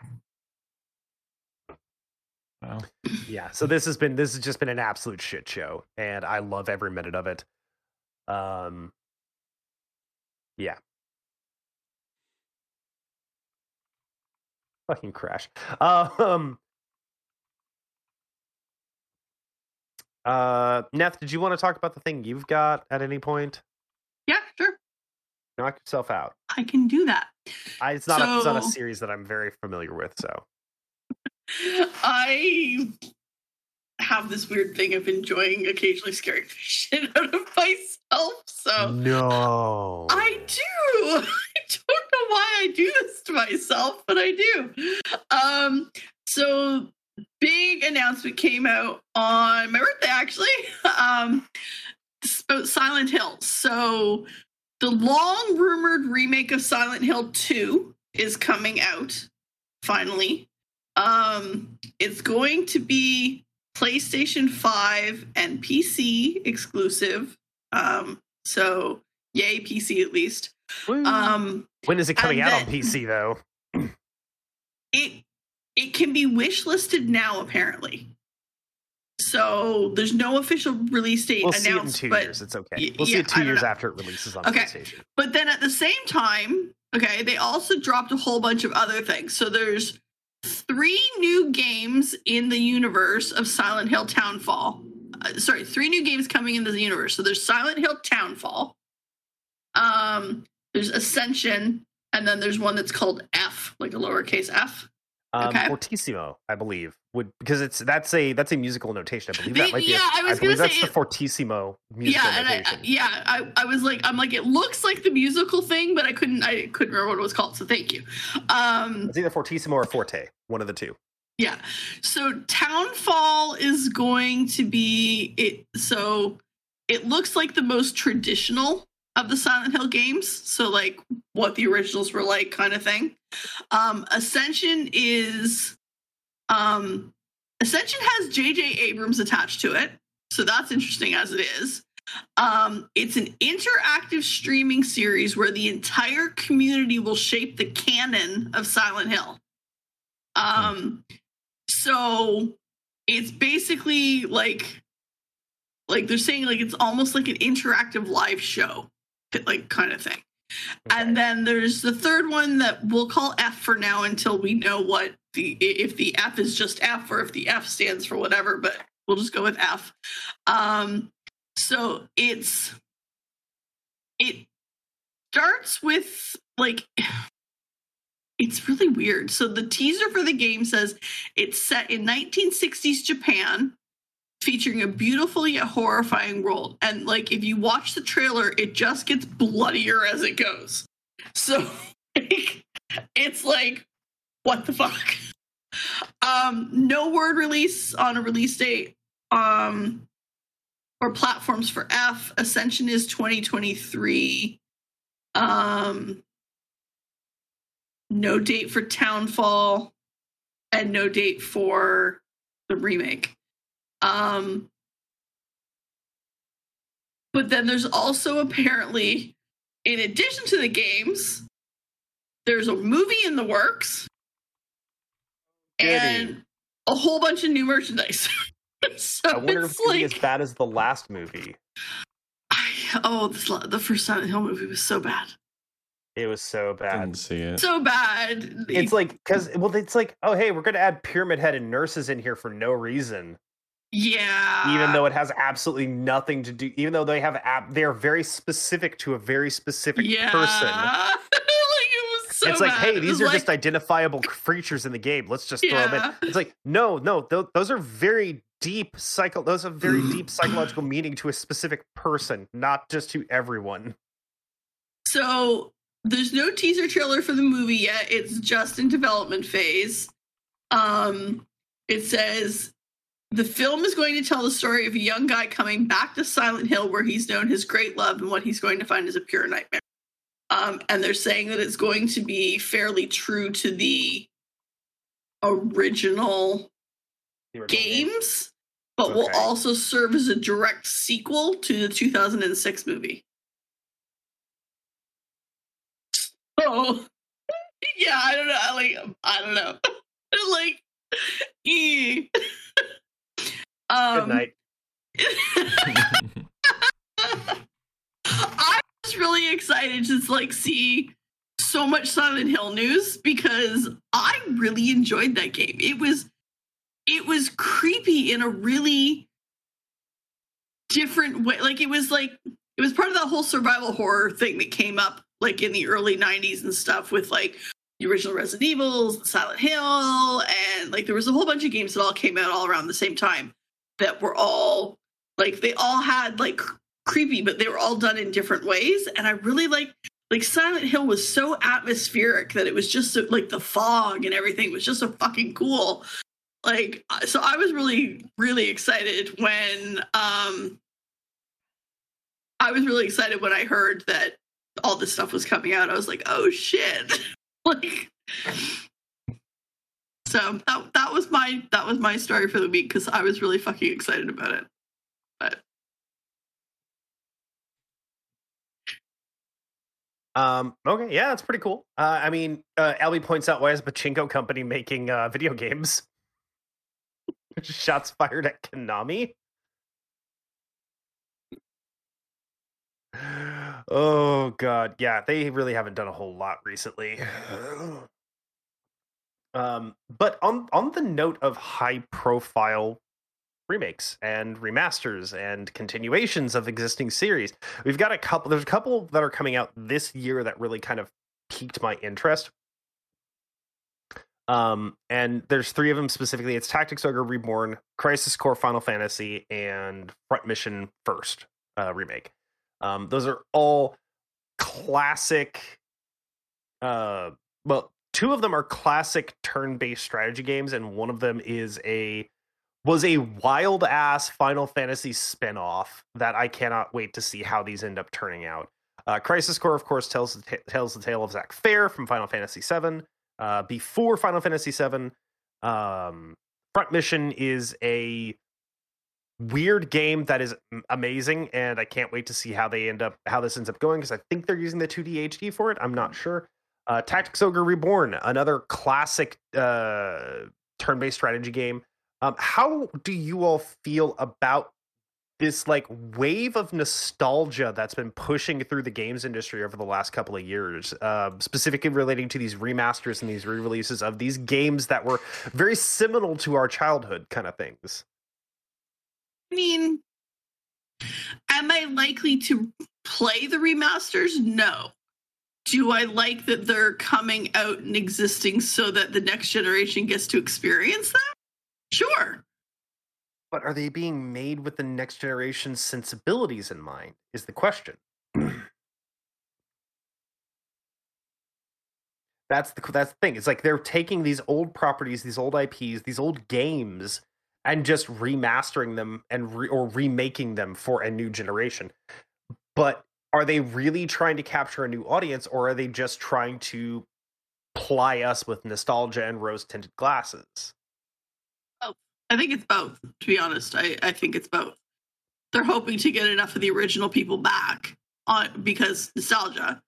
Wow. yeah. So this has been this has just been an absolute shit show, and I love every minute of it. Um, yeah. Fucking crash. Um. Uh, Neth, did you want to talk about the thing you've got at any point? Yeah, sure. Knock yourself out. I can do that. I, it's not a, it's not a series that I'm very familiar with, so I have this weird thing of enjoying occasionally scaring the shit out of myself. So no. I do. I don't know why I do this to myself, but I do. Um, so big announcement came out on my birthday, actually. Um, about Silent Hill. So the long rumored remake of Silent Hill 2 is coming out finally. Um, it's going to be PlayStation 5 and PC exclusive. Um, so yay, PC at least. Um, when is it coming out on PC though? it it can be wish listed now apparently. So there's no official release date We'll see it in announced, two but years. It's okay. We'll see it two years know. after it releases on Okay. PlayStation. But then at the same time, okay, they also dropped a whole bunch of other things. So there's three new games in the universe of Silent Hill Townfall. Uh, sorry, three new games coming into the universe. So there's Silent Hill Townfall. Um, there's Ascension, and then there's one that's called F, like a lowercase F. Um, Okay. Fortissimo, I believe, would because it's that's a that's a musical notation. I believe that might be. a- yeah, I was believe gonna that's say the Fortissimo musical yeah, and I, notation. yeah, I, I was like, I'm like, it looks like the musical thing, but I couldn't, I couldn't remember what it was called. So thank you. Um, It's either Fortissimo or Forte, one of the two. Yeah. So Townfall is going to be it so it looks like the most traditional of the Silent Hill games, so like what the originals were like kind of thing. Um Ascension is um Ascension has JJ Abrams attached to it. So that's interesting as it is. Um it's an interactive streaming series where the entire community will shape the canon of Silent Hill. Um so it's basically like like they're saying like it's almost like an interactive live show like kind of thing. And then there's the third one that we'll call f for now until we know what the if the f is just f or if the f stands for whatever but we'll just go with f. Um so it's it starts with like it's really weird. So the teaser for the game says it's set in 1960s Japan, featuring a beautiful yet horrifying world. And like if you watch the trailer, it just gets bloodier as it goes. So it's like, what the fuck? Um, no word release on a release date. Um, or platforms for F. Ascension is 2023. Um, no date for Townfall, and no date for the remake. Um, but then there's also apparently, in addition to the games, there's a movie in the works and a whole bunch of new merchandise. so I wonder if it's it's gonna be like, as bad as the last movie. I, oh, this, the first Silent Hill movie was so bad, It was so bad. Didn't see it. so bad. It's like because well, it's like oh hey, we're gonna add Pyramid Head and nurses in here for no reason, yeah, even though it has absolutely nothing to do. Even though they have app, they are very specific to a very specific yeah, person. like it was so it's like, hey, these are like, just identifiable creatures in the game. Let's just throw them in. It's like, no, no, th- those are very deep psycho. Those have very deep psychological meaning to a specific person, not just to everyone. So there's no teaser trailer for the movie yet. It's just in development phase. Um, it says the film is going to tell the story of a young guy coming back to Silent Hill where he's known his great love and what he's going to find is a pure nightmare. Um, and they're saying that it's going to be fairly true to the original The original game. games, but will also serve as a direct sequel to the 2006 movie. Oh, yeah, I don't know. I like, I don't know. like, e. um, Good night. I was really excited to like see so much Silent Hill news because I really enjoyed that game. It was it was creepy in a really different way. Like it was like it was part of that whole survival horror thing that came up like in the early 90s and stuff with like the original Resident Evils, Silent Hill, and like there was a whole bunch of games that all came out all around the same time that were all like they all had like creepy, but they were all done in different ways. And I really like like Silent Hill was so atmospheric that it was just so, like the fog and everything was just so fucking cool. Like uh, so I was really really excited when um I was really excited when I heard that all this stuff was coming out. I was like, "Oh shit." like So that that was my that was my story for the week because I was really fucking excited about it. But Um, okay, yeah, that's pretty cool. Uh, I mean, uh, Albie points out why is Pachinko Company making uh, video games? Shots fired at Konami. Oh god, yeah, they really haven't done a whole lot recently. Um, but on on the note of high profile remakes and remasters and continuations of existing series, we've got a couple. There's a couple that are coming out this year that really kind of piqued my interest. Um, and there's three of them specifically. It's Tactics Ogre Reborn, Crisis Core Final Fantasy, and Front Mission First uh, remake. Um, those are all classic. Uh, well, two of them are classic turn-based strategy games, and one of them is a was a wild ass Final Fantasy spin-off that I cannot wait to see how these end up turning out. Uh, Crisis Core, of course, tells the t- tells the tale of Zack Fair from Final Fantasy VII. Uh, before Final Fantasy VII, um, Front Mission is a weird game that is amazing, and I can't wait to see how they end up how this ends up going because I think they're using the 2D HD for it. I'm not sure. Uh, Tactics Ogre Reborn, another classic uh, turn-based strategy game. Um, how do you all feel about this like wave of nostalgia that's been pushing through the games industry over the last couple of years, uh, specifically relating to these remasters and these re-releases of these games that were very seminal to our childhood, kind of things? I mean, am I likely to play the remasters? No. Do I like that they're coming out and existing so that the next generation gets to experience them? Sure. But are they being made with the next generation's sensibilities in mind? Is the question. that's the that's the thing. It's like they're taking these old properties, these old IPs, these old games, and just remastering them and re- or remaking them for a new generation. But are they really trying to capture a new audience, or are they just trying to ply us with nostalgia and rose tinted glasses? Oh, I think it's both. To be honest, I, I think it's both. They're hoping to get enough of the original people back on because nostalgia,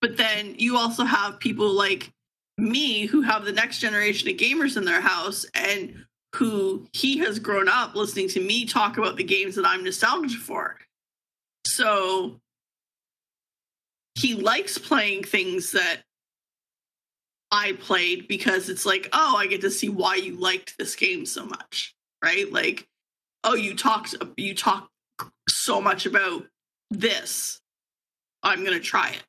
but then you also have people like me who have the next generation of gamers in their house and who he has grown up listening to me talk about the games that I'm nostalgic for. So he likes playing things that I played because it's like, oh, I get to see why you liked this game so much, right? Like, oh, you talked you talk so much about this. I'm gonna try it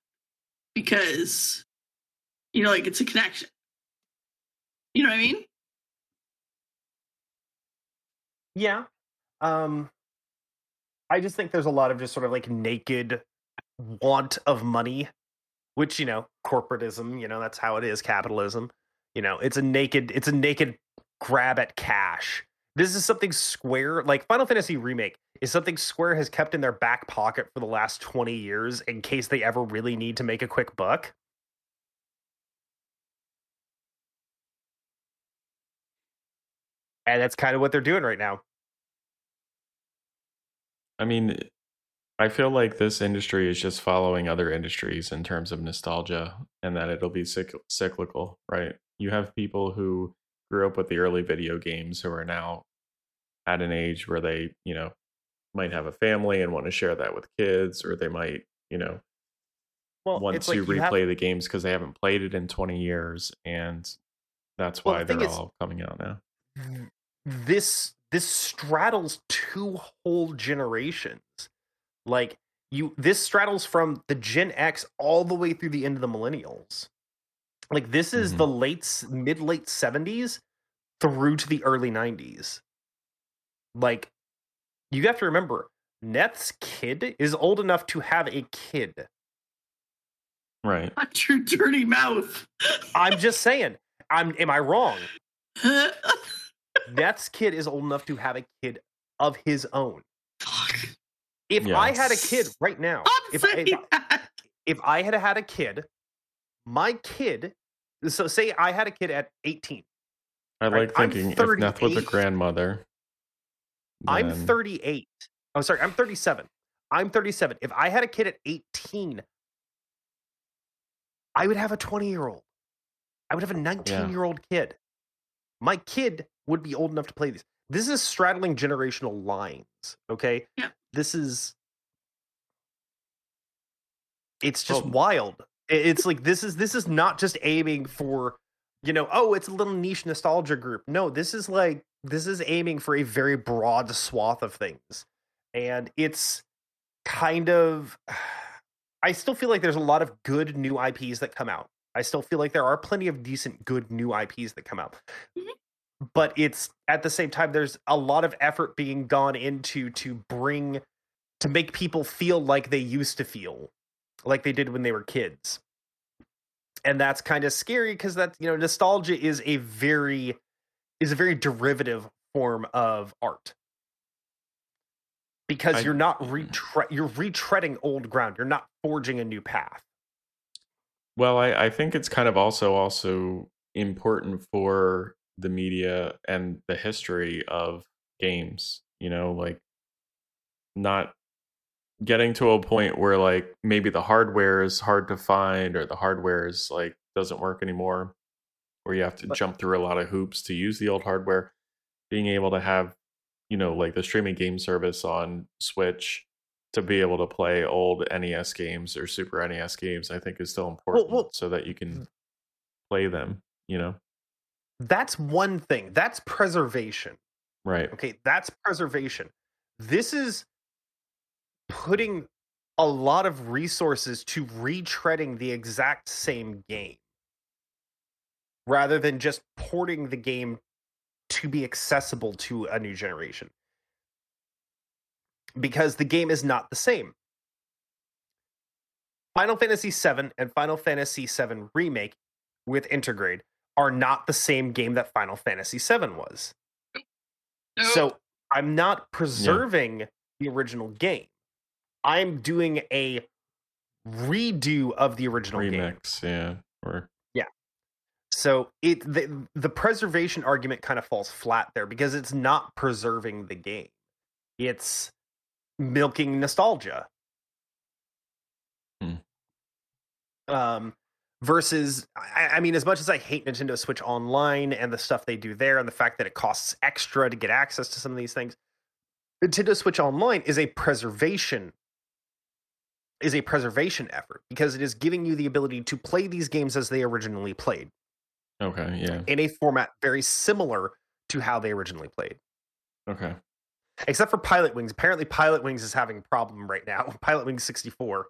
because you know, like it's a connection. You know what I mean? Yeah. Um I just think there's a lot of just sort of like naked want of money, which, you know, corporatism, you know, that's how it is, capitalism. You know, it's a naked it's a naked grab at cash. This is something Square, like Final Fantasy Remake, is something Square has kept in their back pocket for the last 20 years in case they ever really need to make a quick buck. And that's kind of what they're doing right now. I mean, I feel like this industry is just following other industries in terms of nostalgia and that it'll be cyc- cyclical, right? You have people who grew up with the early video games who are now at an age where they, you know, might have a family and want to share that with kids, or they might, you know, Well, want to like replay have- the games because they haven't played it in 20 years. And that's Well, why the they're all coming out now. Mm, this this straddles two whole generations. Like you this straddles from the Gen X all the way through the end of the millennials. Like this is Mhm. the late mid late 70s through to the early 90s. Like you have to remember Neth's kid is old enough to have a kid. Right. Watch your dirty mouth. I'm just saying. I'm am I wrong? Neth's kid is old enough to have a kid of his own. Fuck. If Yeah. I had a kid right now, if I, if, that. if I had had a kid, my kid, so say I had a kid at 18, I Right, like I'm thinking if Neth was a 38. grandmother. I'm then- 38. Oh, sorry, I'm 37. I'm 37. If I had a kid at 18, I would have a 20 year old. I would have a 19 year old kid. My kid would be old enough to play these. This is straddling generational lines. Okay. Yeah. This is. It's just Well- wild. It's like this is this is not just aiming for, you know, oh, it's a little niche nostalgia group. No, this is like this is aiming for a very broad swath of things. And it's kind of I still feel like there's a lot of good new IPs that come out. I still feel like there are plenty of decent good new IPs that come out. Mhm. But it's at the same time there's a lot of effort being gone into to bring to make people feel like they used to feel like they did when they were kids. And that's kind of scary because that you know nostalgia is a very is a very derivative form of art. Because I- you're not mm-hmm. retre- you're retreading old ground. You're not forging a new path. Well, I, I think it's kind of also also important for the media and the history of games. You know, like not getting to a point where like maybe the hardware is hard to find or the hardware is like doesn't work anymore, or you have to But- jump through a lot of hoops to use the old hardware. Being able to have, you know, like the streaming game service on Switch to be able to play old NES games or Super NES games, I think is still important well- so that you can mm. play them, you know? That's one thing. That's preservation. Right. okay? That's preservation. This is putting a lot of resources to retreading the exact same game. Rather than just porting the game to be accessible to a new generation. Because the game is not the same. Final Fantasy VII and Final Fantasy VII Remake with Intergrade are not the same game that Final Fantasy VII was. Nope. So I'm not preserving the original game. I'm doing a redo of the original game. Remix, yeah. Or So it the, the preservation argument kind of falls flat there because it's not preserving the game. It's milking nostalgia. Hmm. Um versus I, I mean as much as I hate Nintendo Switch Online and the stuff they do there and the fact that it costs extra to get access to some of these things, Nintendo Switch Online is a preservation is a preservation effort because it is giving you the ability to play these games as they originally played okay, yeah. in a format very similar to how they originally played. Okay. Except for Pilotwings. Apparently Pilotwings is having a problem right now. Pilotwings 64.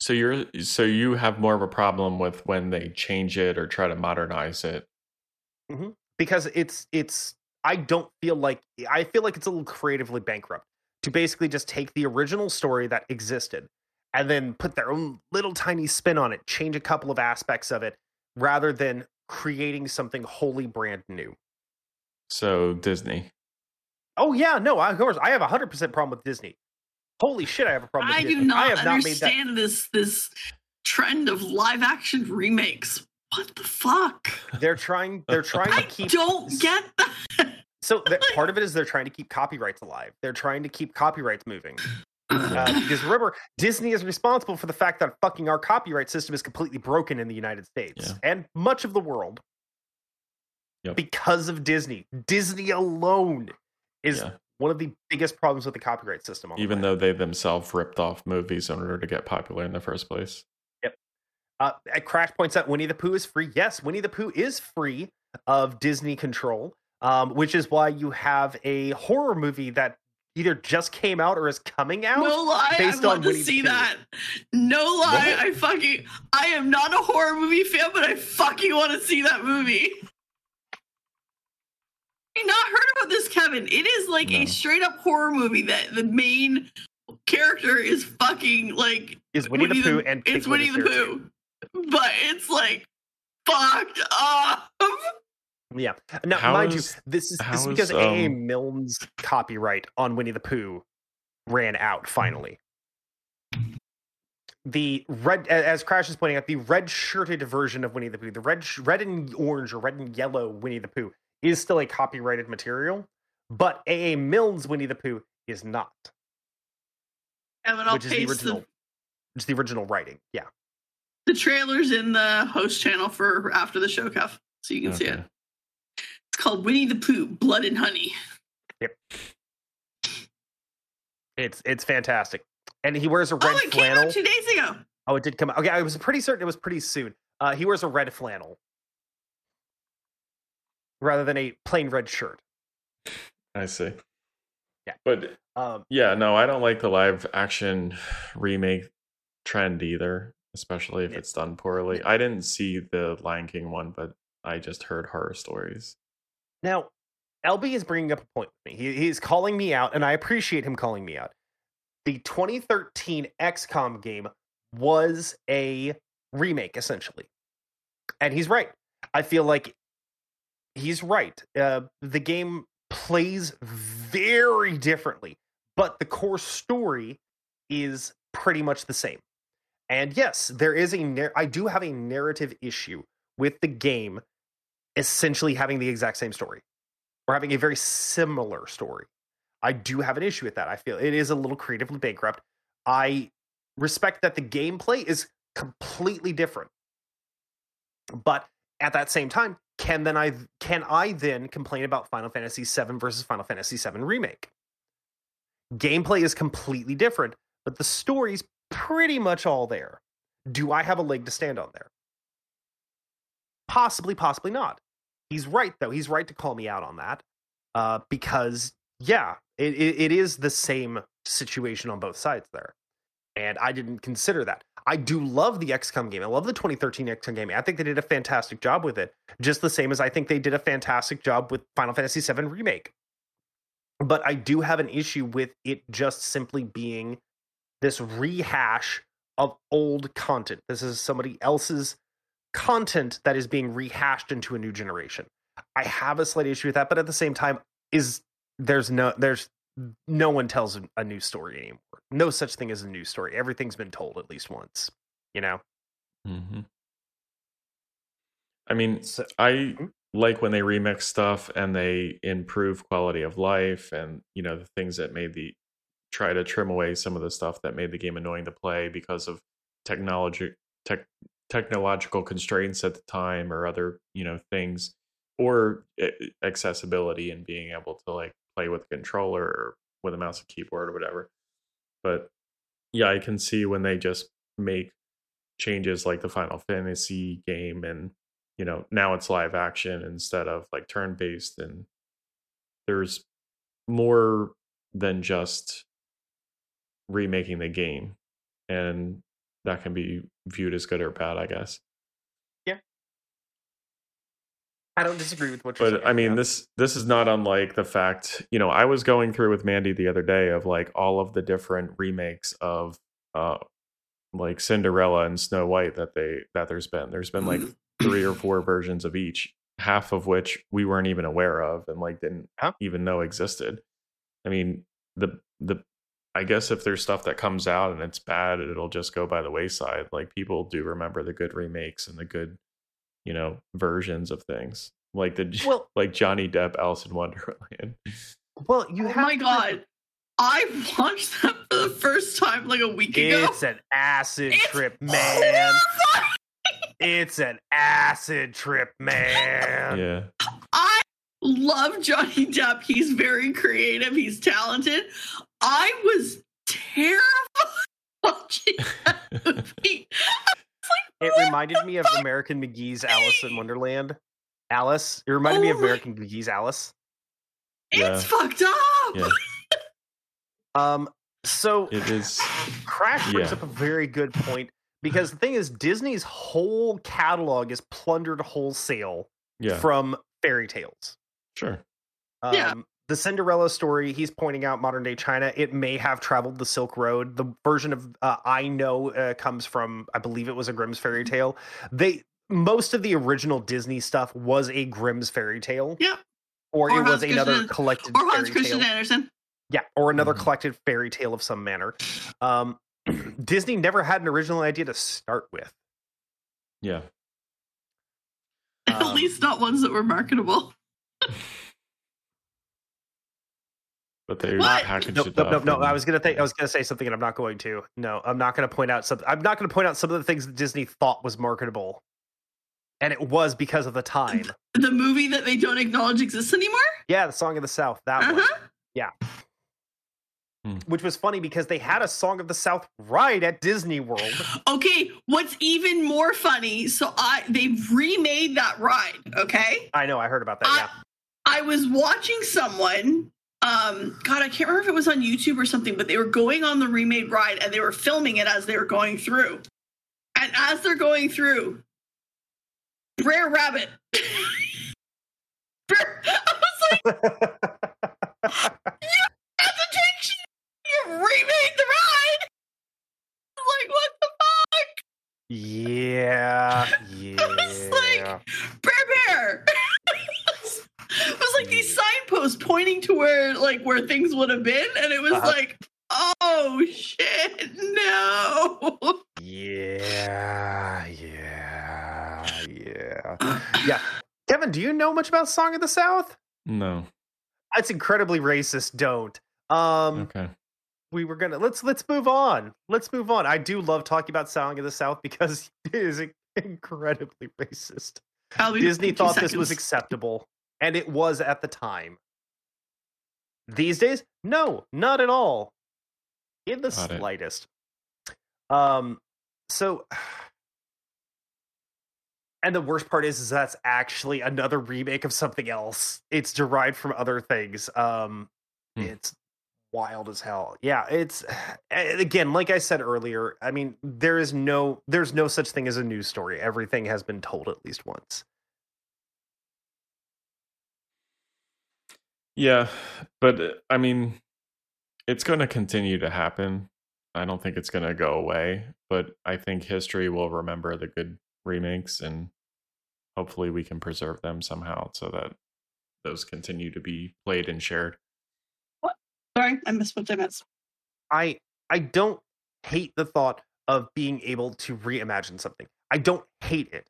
So you're so you have more of a problem with when they change it or try to modernize it. Mm-hmm. Because it's it's I don't feel like I feel like it's a little creatively bankrupt to basically just take the original story that existed and then put their own little tiny spin on it, change a couple of aspects of it, rather than creating something wholly brand new. So Disney. Oh yeah, no, of course I have a hundred percent problem with Disney. Holy shit, I have a problem with I Disney. do not I have not made that understand this this trend of live action remakes. What the fuck? they're trying they're trying to keep. I keep don't get that. so that part of it is they're trying to keep copyrights alive they're trying to keep copyrights moving uh, because remember disney is responsible for the fact that fucking our copyright system is completely broken in the united states Yeah. and much of the world Yep. because of disney disney alone is Yeah. One of the biggest problems with the copyright system on the Even though they themselves ripped off movies in order to get popular in the first place. Uh, at Crash points out Winnie the Pooh is free. Yes, Winnie the Pooh is free of Disney control, um, which is why you have a horror movie that either just came out or is coming out. No lie, I based want on to Winnie see that. No lie, What? I fucking I am not a horror movie fan, but I fucking want to see that movie. You not heard about this, Kevin? It is like No. a straight up horror movie that the main character is fucking like Is Winnie, the Pooh and it's Winnie is the. Pooh, but it's like fucked up. Yeah. Now, How mind is- you, this is this how is because is, A.A. um, Milne's copyright on Winnie the Pooh ran out finally. the red, as Crash is pointing out, the red shirted version of Winnie the Pooh, the red, red and orange or red and yellow Winnie the Pooh is still a copyrighted material, but A.A. Milne's Winnie the Pooh is not, Evan, I'll which is the original, the, which is the original writing. Yeah. the trailers in the host channel for after the show, Cuff, so you can see it. It's called Winnie the Pooh, Blood and Honey. Yep. It's it's fantastic, and he wears a Oh, red it came flannel. out two days ago. Oh, it did come out. Okay, I was pretty certain it was pretty soon. Uh, he wears a red flannel rather than a plain red shirt. I see. Yeah. But Um, yeah, no, I don't like the live action remake trend either, especially if Yeah. it's done poorly. I didn't see the Lion King one, but I just heard horror stories. now, Albie is bringing up a point with me. He, he's calling me out, and I appreciate him calling me out. The 2013 XCOM game was a remake, essentially, and he's right. I feel like he's right. Uh, the game plays very differently, but the core story is pretty much the same. And yes, there is a nar- I do have a narrative issue with the game essentially having the exact same story or having a very similar story. I do have an issue with that. I feel it is a little creatively bankrupt. I respect that the gameplay is completely different. But at that same time, can then I can I then complain about Final Fantasy VII versus Final Fantasy VII remake? Gameplay is completely different, but the story's pretty much all there. Do I have a leg to stand on there? Possibly, possibly not. He's right though. He's right to call me out on that, uh, because yeah, it, it, it is the same situation on both sides there, and I didn't consider that. I do love the XCOM game. I love the 2013 XCOM game. I think they did a fantastic job with it, just the same as I think they did a fantastic job with Final Fantasy VII Remake. But I do have an issue with it just simply being this rehash of old content. This is somebody else's content that is being rehashed into a new generation. I have a slight issue with that, but at the same time, is there's no there's no one tells a, new story anymore. No such thing as a new story. Everything's been told at least once. You know. hmm I mean, So, I Mhm. like when they remix stuff and they improve quality of life and you know the things that made the try to trim away some of the stuff that made the game annoying to play because of technology tech technological constraints at the time or other you know things or eh, accessibility and being able to like play with a controller or with a mouse and keyboard or whatever but yeah i can see when they just make changes like the final fantasy game and you know now it's live action instead of like turn based and there's more than just remaking the game and that can be viewed as good or bad i guess I don't disagree with what you're saying. but i mean this this is not unlike the fact you know i was going through with mandy the other day of like all of the different remakes of uh like cinderella and snow white that they that there's been. There's been like three or four versions of each half of which we weren't even aware of and like didn't even know existed. I mean the the i guess if there's stuff that comes out and it's bad it'll just go by the wayside. Like people do remember the good remakes and the good you know versions of things like the Well- like johnny depp alice in wonderland well, you oh have my to- god. I watched that for the first time like a week ago. It's an acid It's trip, man. horrifying. It's an acid trip, man. yeah I love Johnny Depp. He's very creative. He's talented. I was terrified watching that movie. It reminded me of American McGee's Alice in Wonderland. Alice. It reminded me of my- American McGee's Alice. Yeah. It's fucked up. Yeah. Um, so it is Crash brings Yeah. up a very good point because the thing is, Disney's whole catalog is plundered wholesale yeah from fairy tales. sure Um, Yeah. The Cinderella story, he's pointing out modern day China. It may have traveled the Silk Road. The version of uh, I know uh, comes from, I believe it was a Grimm's fairy tale. They most of the original Disney stuff was a Grimm's fairy tale. Yeah. Or, Or it was Hans another Christian- collected Or Hans fairy Christian tale. Andersen. Yeah, or another Mhm. collected fairy tale of some manner. Um, Disney never had an original idea to start with. Yeah. At Um, least not ones that were marketable. But they What? packaged Nope, it nope, up. nope, no. and- I was gonna think I was gonna say something, and I'm not going to. No, I'm not gonna point out something. I'm not gonna point out some of the things that Disney thought was marketable, and it was because of the time. The movie that they don't acknowledge exists anymore? Yeah, the Song of the South, that one. Uh-huh. Which was funny because they had a Song of the South ride at Disney World. Okay, what's even more funny, so I they've remade that ride, okay? I know, I heard about that. I- Yeah. I was watching someone, um, God, I can't remember if it was on YouTube or something, but they were going on the remade ride and they were filming it as they were going through. And as they're going through, Brer Rabbit. I was like, hesitation, you remade the ride. Like, what the fuck? yeah, was like- yeah. Bear Bear. it was like these signposts pointing to where like where things would have been, and it was Uh-huh. like, oh shit, no. Yeah, yeah, yeah, yeah. Kevin, do you know much about Song of the South? No. It's incredibly racist. Don't. Um, Okay. we were gonna let's let's move on. Let's move on. I do love talking about Song of the South because it is incredibly racist. I'll Disney two thought this was acceptable, and it was at the time. These days, no, not at all. In the Got it. slightest. Um, so, and the worst part is, is that's actually another remake of something else. It's derived from other things. Um, Hmm. it's wild as hell. Yeah, it's again, like I said earlier. I mean, there is no, there's no such thing as a news story. Everything has been told at least once. Yeah, but uh, I mean, it's going to continue to happen. I don't think it's going to go away, but I think history will remember the good remakes and hopefully we can preserve them somehow so that those continue to be played and shared. What? Sorry, I missed what I missed. I I don't hate the thought of being able to reimagine something. I don't hate it.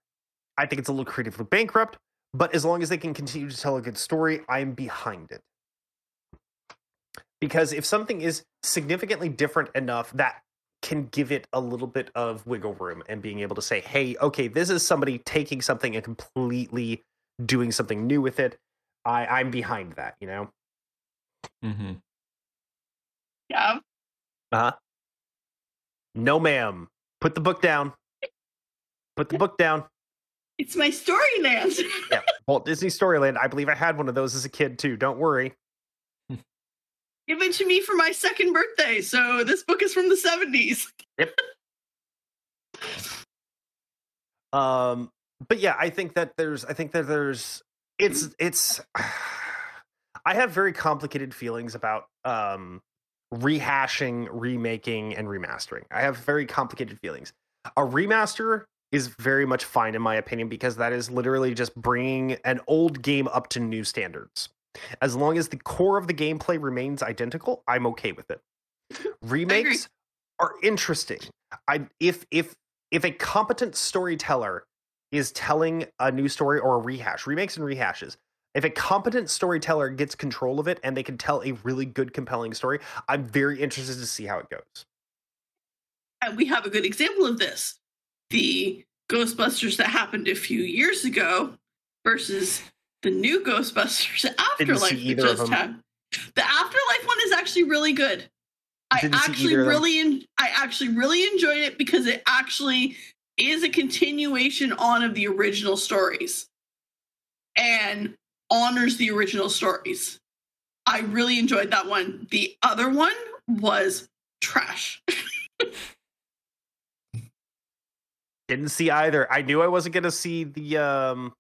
I think it's a little creatively bankrupt, but as long as they can continue to tell a good story, I'm behind it. Because if something is significantly different enough that can give it a little bit of wiggle room and being able to say, hey, okay, this is somebody taking something and completely doing something new with it. I, I'm behind that, you know? Mm-hmm. Yeah. Uh huh. No, ma'am. Put the book down. Put the book down. It's my story land. Yeah. Walt Disney Storyland. I believe I had one of those as a kid too. Don't worry. Given to me for my second birthday, so this book is from the 70s. Yep. Um, but yeah, I think that there's. I think that there's. It's. It's. I have very complicated feelings about um rehashing, remaking, and remastering. I have very complicated feelings. A remaster is very much fine in my opinion because that is literally just bringing an old game up to new standards. As long as the core of the gameplay remains identical, I'm okay with it. Remakes are interesting. I if if if a competent storyteller is telling a new story or a rehash, remakes and rehashes, if a competent storyteller gets control of it and they can tell a really good, compelling story, I'm very interested to see how it goes. And we have a good example of this. The Ghostbusters that happened a few years ago versus the new Ghostbusters Afterlife that just had. The Afterlife one is actually really good. I see actually either of them. really en- I actually really enjoyed it because it actually is a continuation on of the original stories and honors the original stories. I really enjoyed that one. The other one was trash. Didn't see either. I knew I wasn't going to see the um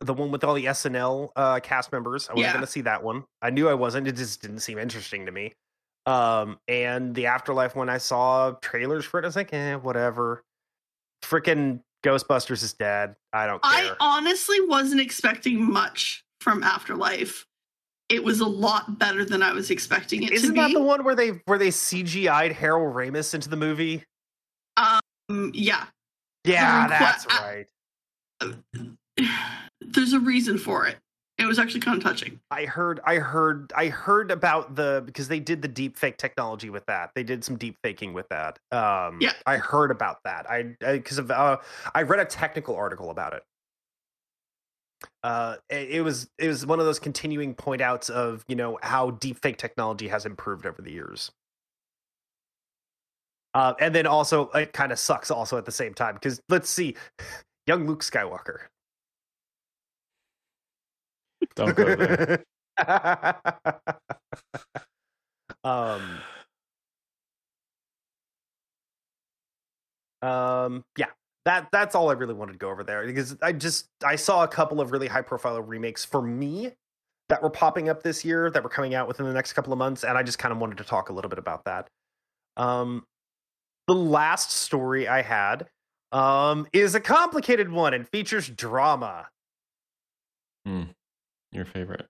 the one with all the SNL uh, cast members. I wasn't Yeah. going to see that one. I knew I wasn't. It just didn't seem interesting to me. Um, and the Afterlife one, I saw trailers for it. I was like, eh, whatever. Freaking Ghostbusters is dead. I don't I honestly wasn't expecting much from Afterlife. it was a lot better than I was expecting it Isn't to be. Isn't that the one where they where they CGI'd Harold Ramis into the movie? Um, yeah, Yeah, requ- that's right. there's a reason for it. It was actually kind of touching. I heard, I heard, I heard about the because they did the deep fake technology with that. They did some deep faking with that. Um, Yeah. I heard about that. I because of uh, I read a technical article about it. Uh, it, it was it was one of those continuing point outs of you know how deep fake technology has improved over the years. Uh, and then also it kind of sucks also at the same time because let's see, young Luke Skywalker. Don't go there. um um yeah that that's all i really wanted to go over there because i just i saw a couple of really high profile remakes for me that were popping up this year that were coming out within the next couple of months and i just kind of wanted to talk a little bit about that um the last story i had um is a complicated one and features drama Your favorite.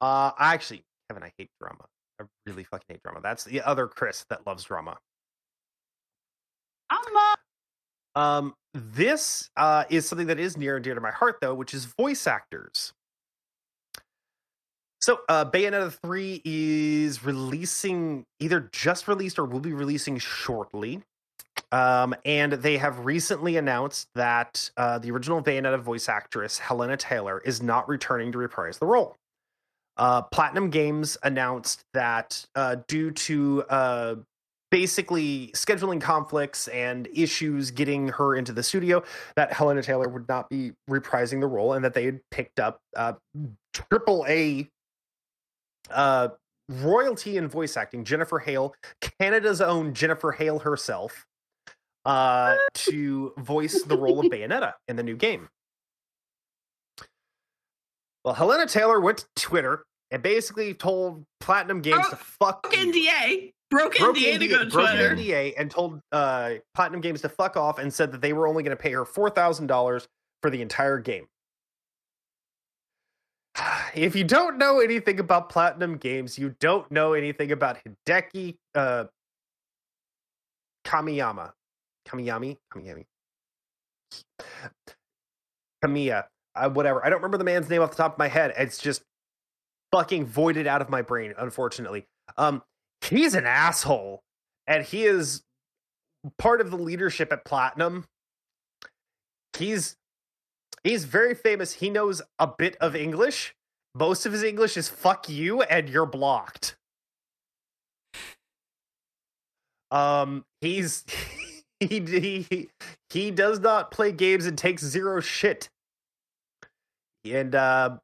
Uh, I actually, Kevin, I hate drama. I really fucking hate drama. That's the other Chris that loves drama. Um, this uh, is something that is near and dear to my heart, though, which is voice actors. So, uh, Bayonetta 3 is releasing, either just released or will be releasing shortly. Um, and they have recently announced that uh, the original Bayonetta voice actress, Hellena Taylor, is not returning to reprise the role. Uh, Platinum Games announced that uh, due to uh, basically scheduling conflicts and issues getting her into the studio, that Hellena Taylor would not be reprising the role, and that they had picked up uh, triple A uh, royalty in voice acting, Jennifer Hale, Canada's own Jennifer Hale herself, uh, to voice the role of Bayonetta in the new game. Well, Hellena Taylor went to Twitter and basically told Platinum Games to fuck Broke you. NDA. Broke, Broke NDA to go to broke Twitter. NDA and told uh, Platinum Games to fuck off and said that they were only going to pay her four thousand dollars for the entire game. If you don't know anything about Platinum Games, you don't know anything about Hideki uh, Kamiyama. Kamiyami? Kamiyami. Kamiya. Uh, whatever. I don't remember the man's name off the top of my head. It's just fucking voided out of my brain, unfortunately. Um, he's an asshole. And he is part of the leadership at Platinum. He's he's very famous. He knows a bit of English. Most of his English is fuck you and you're blocked. Um he's he he he does not play games and takes zero shit. And uh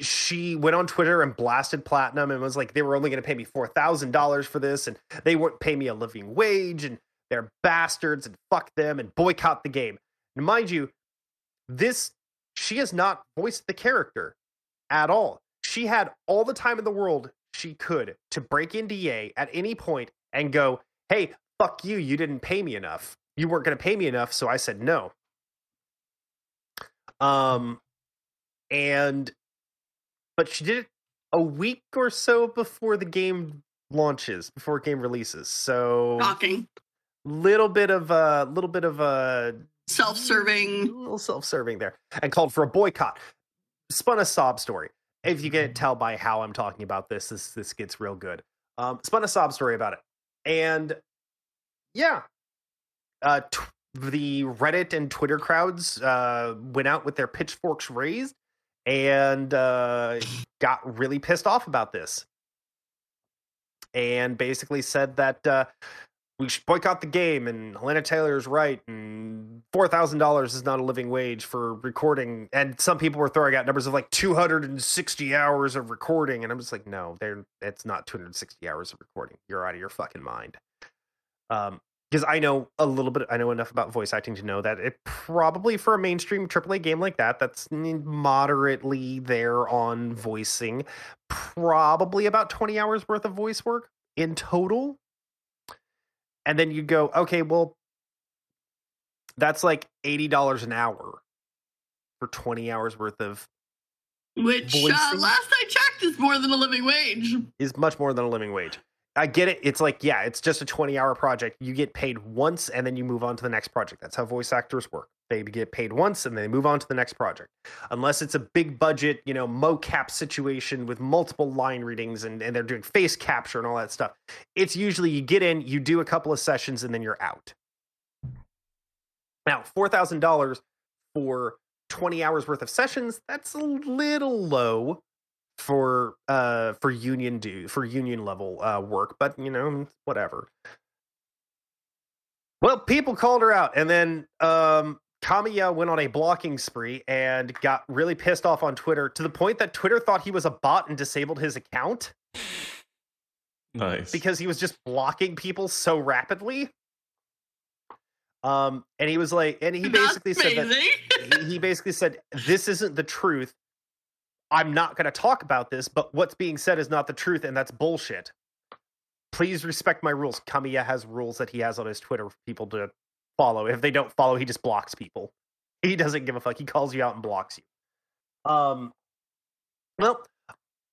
she went on Twitter and blasted Platinum and was like, they were only going to pay me four thousand dollars for this, and they wouldn't pay me a living wage, and they're bastards, and fuck them, and boycott the game. And mind you, this she has not voiced the character at all. She had all the time in the world she could to break into NDA at any point and go, "Hey, fuck you! You didn't pay me enough. You weren't going to pay me enough, so I said no." Um, and but she did it a week or so before the game launches, before game releases. So Shocking. little bit of a little bit of a Self-serving. a little self-serving there, and called for a boycott. Spun a sob story. If you can tell by how I'm talking about this, this this gets real good. Um, spun a sob story about it, and yeah, uh, t- the Reddit and Twitter crowds uh, went out with their pitchforks raised and uh, got really pissed off about this, and basically said that uh, we should boycott the game, and Hellena Taylor is right, and four thousand dollars is not a living wage for recording. And some people were throwing out numbers of like two hundred and sixty hours of recording, and I'm just like, no, there, it's not two hundred and sixty hours of recording. You're out of your fucking mind. Um, because I know a little bit, I know enough about voice acting to know that it probably for a mainstream AAA game like that, that's moderately there on voicing, probably about 20 hours worth of voice work in total. And then you go, okay, well, that's like $80 an hour for 20 hours worth of Which, uh, last I checked, is more than a living wage. Is much more than a living wage. I get it. It's like, yeah, it's just a 20 hour project. You get paid once and then you move on to the next project. That's how voice actors work. They get paid once and they move on to the next project. Unless it's a big budget, you know, mocap situation with multiple line readings and, and they're doing face capture and all that stuff. It's usually you get in, you do a couple of sessions, and then you're out. Now, $4,000 for 20 hours worth of sessions, that's a little low for uh for union do for union level uh work but you know whatever well people called her out and then um Kamiya went on a blocking spree and got really pissed off on Twitter to the point that Twitter thought he was a bot and disabled his account Nice. because he was just blocking people so rapidly. Um, and he was like, and he basically said that he, he basically said, "This isn't the truth. I'm not going to talk about this, but what's being said is not the truth, and that's bullshit. Please respect my rules." Kamiya has rules that he has on his Twitter for people to follow. If they don't follow, he just blocks people. He doesn't give a fuck. He calls you out and blocks you. Um, well,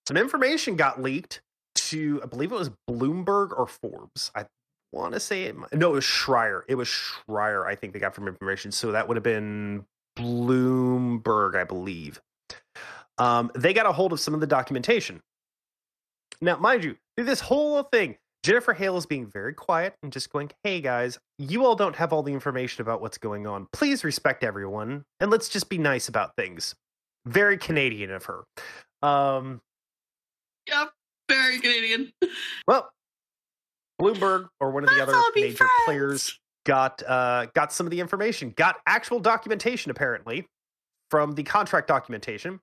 some information got leaked to, I believe it was Bloomberg or Forbes. I want to say it. No, it was Schreier. It was Schreier. I think they got from information. So that would have been Bloomberg, I believe. Um, they got a hold of some of the documentation. Now, mind you, this whole thing, Jennifer Hale is being very quiet and just going, "Hey guys, you all don't have all the information about what's going on. Please respect everyone and let's just be nice about things." Very Canadian of her. Um, yep, very Canadian. well, Bloomberg or one of the Let's other major friends. players got uh, got some of the information, got actual documentation apparently from the contract documentation.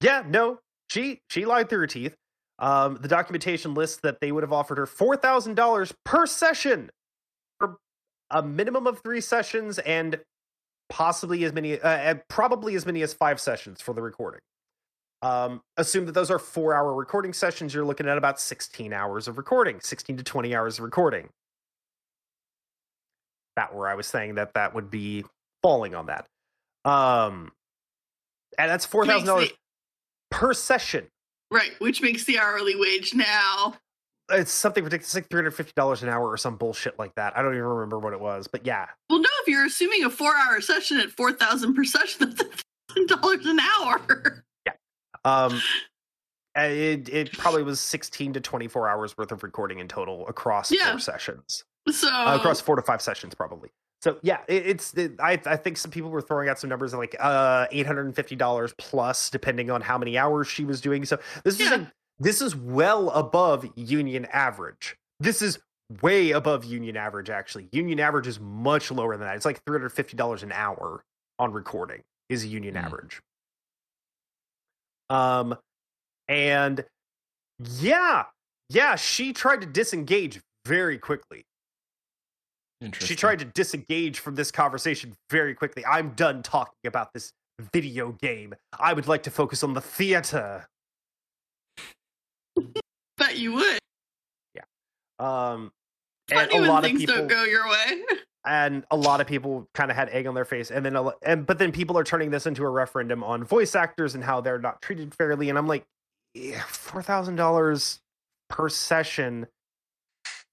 Yeah, no, she she lied through her teeth. Um, the documentation lists that they would have offered her four thousand dollars per session for a minimum of three sessions and possibly as many, uh, probably as many as five sessions for the recording. Um, assume that those are four hour recording sessions. You're looking at about 16 hours of recording, 16 to 20 hours of recording. That where I was saying that that would be falling on that. Um, and that's four thousand dollars per session. Right, which makes the hourly wage now. It's something ridiculous, like three hundred fifty dollars an hour or some bullshit like that. I don't even remember what it was, but yeah, Well, no, if you're assuming a four-hour session at four thousand per session, that's thousand dollars an hour. Yeah. Um, it it probably was sixteen to twenty four hours worth of recording in total across Yeah. four sessions. So uh, across four to five sessions probably so yeah it, it's it, I, I think some people were throwing out some numbers of like uh $850 plus depending on how many hours she was doing so this is Yeah. like this is well above union average this is way above union average actually union average is much lower than that it's like $350 an hour on recording is a union Hmm. average um and yeah yeah she tried to disengage very quickly. She tried to disengage from this conversation very quickly. I'm done talking about this video game. I would like to focus on the theater. bet you would. Yeah. Um, and a when lot of things people, don't go your way. and a lot of people kind of had egg on their face, and then, a lo- and but then people are turning this into a referendum on voice actors and how they're not treated fairly. And I'm like, yeah, four thousand dollars per session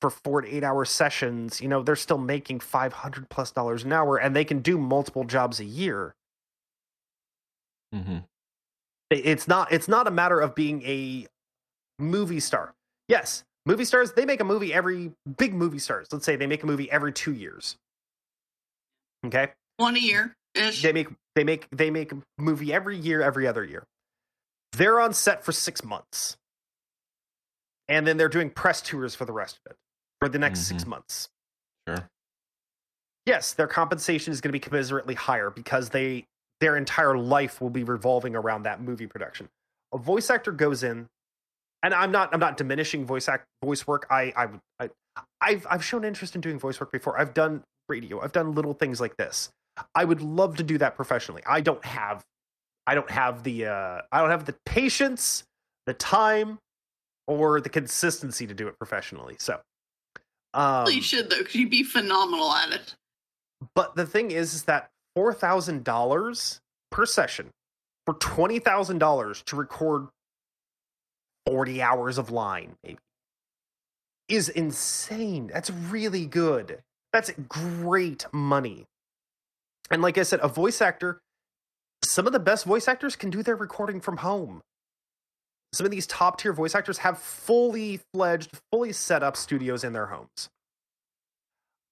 for four to eight hour sessions. You know, they're still making five hundred plus dollars an hour, and they can do multiple jobs a year. Mhm. It's not it's not a matter of being a movie star yes movie stars they make a movie every big movie stars let's say they make a movie every two years okay One a year ish. they make they make they make a movie every year every other year they're on set for six months and then they're doing press tours for the rest of it for the next six months Sure. yes, their compensation is going to be commensurately higher because they their entire life will be revolving around that movie production. A voice actor goes in, and I'm not I'm not diminishing voice act voice work. I I, I I've I've shown interest in doing voice work before. I've done radio. I've done little things like this. I would love to do that professionally. I don't have I don't have the uh, I don't have the patience, the time, or the consistency to do it professionally. So. Um, you should though, because you'd be phenomenal at it. but the thing is, is that four thousand dollars per session for twenty thousand dollars to record 40 hours of line, maybe, is insane. That's really good. That's great money. And like I said, a voice actor, some of the best voice actors can do their recording from home. Some of these top tier voice actors have fully fledged, fully set up studios in their homes.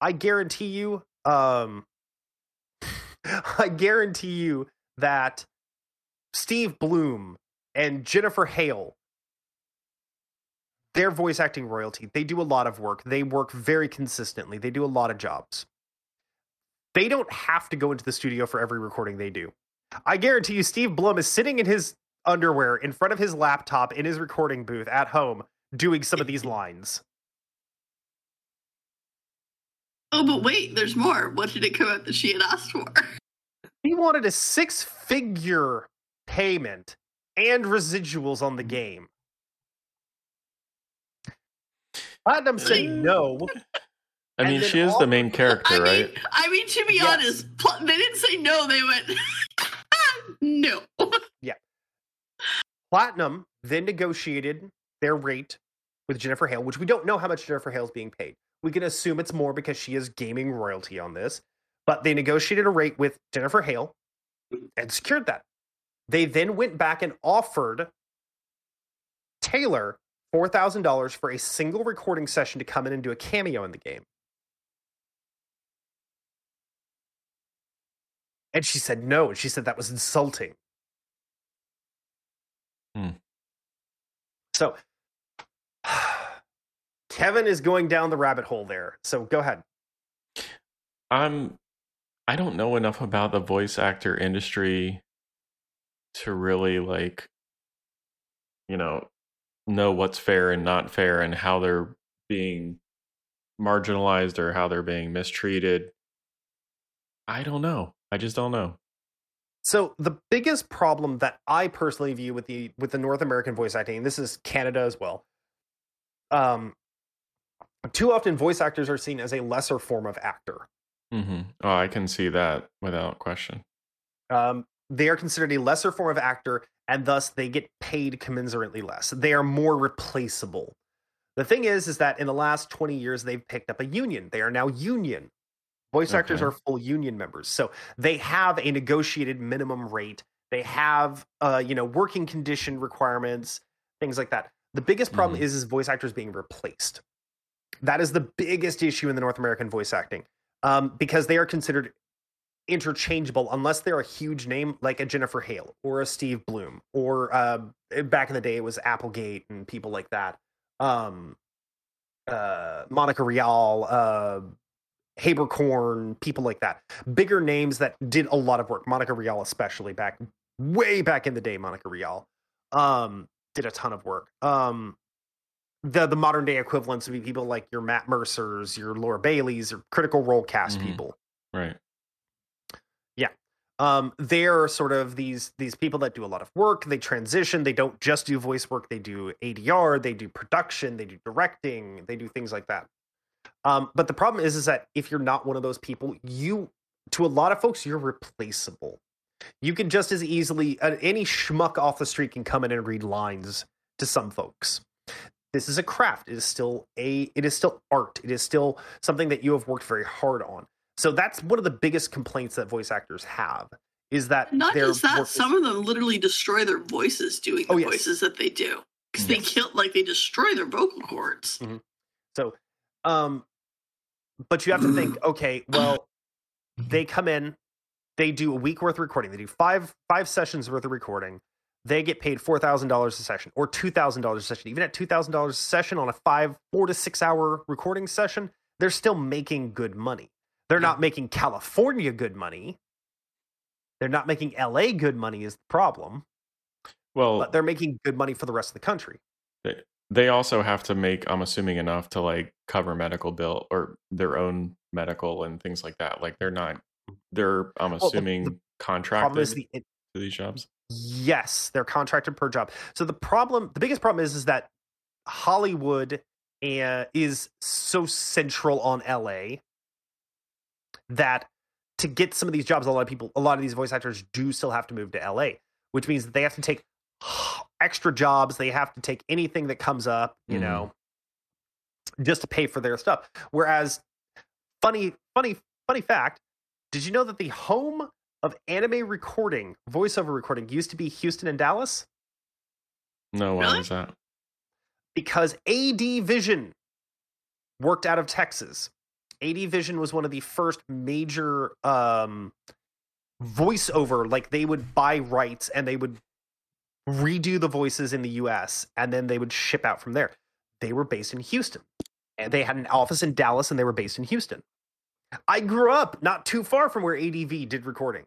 I guarantee you, um, I guarantee you that Steve Blum and Jennifer Hale, their voice acting royalty, they do a lot of work. They work very consistently. They do a lot of jobs. They don't have to go into the studio for every recording they do. I guarantee you, Steve Blum is sitting in his underwear in front of his laptop in his recording booth at home doing some of these lines. Oh, but wait, there's more. What did it come out that she had asked for? He wanted a six figure payment and residuals on the mm-hmm. game. Platinum said no. I And mean, she is all- the main character, I mean, right? I mean, to be Yes. honest, pl- they didn't say no. They went ah, no. Platinum then negotiated their rate with Jennifer Hale, which we don't know how much Jennifer Hale is being paid. We can assume it's more because she is gaming royalty on this. But they negotiated a rate with Jennifer Hale and secured that. They then went back and offered Taylor $4,000 for a single recording session to come in and do a cameo in the game. And she said no. And she said that was insulting. Hmm. So Kevin is going down the rabbit hole there. So go ahead. I'm I don't know enough about the voice actor industry to really like you know know what's fair and not fair and how they're being marginalized or how they're being mistreated. I don't know. I just don't know. So the biggest problem that I personally view with the with the North American voice acting, and this is Canada as well. Um, too often voice actors are seen as a lesser form of actor. hmm Oh, I can see that without question. Um, they are considered a lesser form of actor, and thus they get paid commensurately less. They are more replaceable. The thing is, is that in the last twenty years, they've picked up a union. They are now union. Voice actors are full union members, so they have a negotiated minimum rate. They have, uh, you know, working condition requirements, things like that. The biggest problem Mhm. is, is voice actors being replaced. That is the biggest issue in the North American voice acting, um, because they are considered interchangeable unless they're a huge name like a Jennifer Hale or a Steve Blum or uh, back in the day it was Applegate and people like that. Um, uh, Monica Rial, uh, Haberkorn, people like that. Bigger names that did a lot of work. Monica Rial, especially back way back in the day, Monica Rial um, did a ton of work. Um, the the modern day equivalents would be people like your Matt Mercers, your Laura Baileys, or Critical Role cast Mhm. people Right. Yeah. Um, they're sort of these these people that do a lot of work they transition they don't just do voice work they do adr they do production they do directing they do things like that um, but the problem is is that if you're not one of those people you to a lot of folks you're replaceable you can just as easily uh, any schmuck off the street can come in and read lines to some folks this is a craft it is still a it is still art it is still something that you have worked very hard on so that's one of the biggest complaints that voice actors have is that Not just that, some of them literally destroy their voices doing the Oh, yes. voices that they do because they Yes. kill, like they destroy their vocal cords. so um but you have to think okay well mm-hmm. they come in they do a week worth of recording they do five five sessions worth of recording they get paid $4000 a session or $2000 a session even at $2000 a session on a five four to six hour recording session they're still making good money. They're not making california good money. They're not making la good money is the problem Well, but they're making good money for the rest of the country they also have to make i'm assuming enough to like cover medical bill or their own medical and things like that like they're not they're i'm Well, the- assuming the contracted problem is the to these jobs Yes, they're contracted per job. So the problem, the biggest problem is, is that Hollywood uh, is so central on LA that to get some of these jobs, a lot of people, a lot of these voice actors do still have to move to LA, which means that they have to take extra jobs. They have to take anything that comes up, you Mhm. know, just to pay for their stuff. Whereas, funny, funny, funny fact: Did you know that the home of anime recording, voiceover recording, used to be Houston and Dallas? No, why Really? is that? because AD Vision worked out of Texas. AD Vision was one of the first major um, voiceover, like they would buy rights and they would redo the voices in the US and then they would ship out from there. They were based in Houston. And they had an office in Dallas and they were based in Houston. I grew up not too far from where ADV did recording.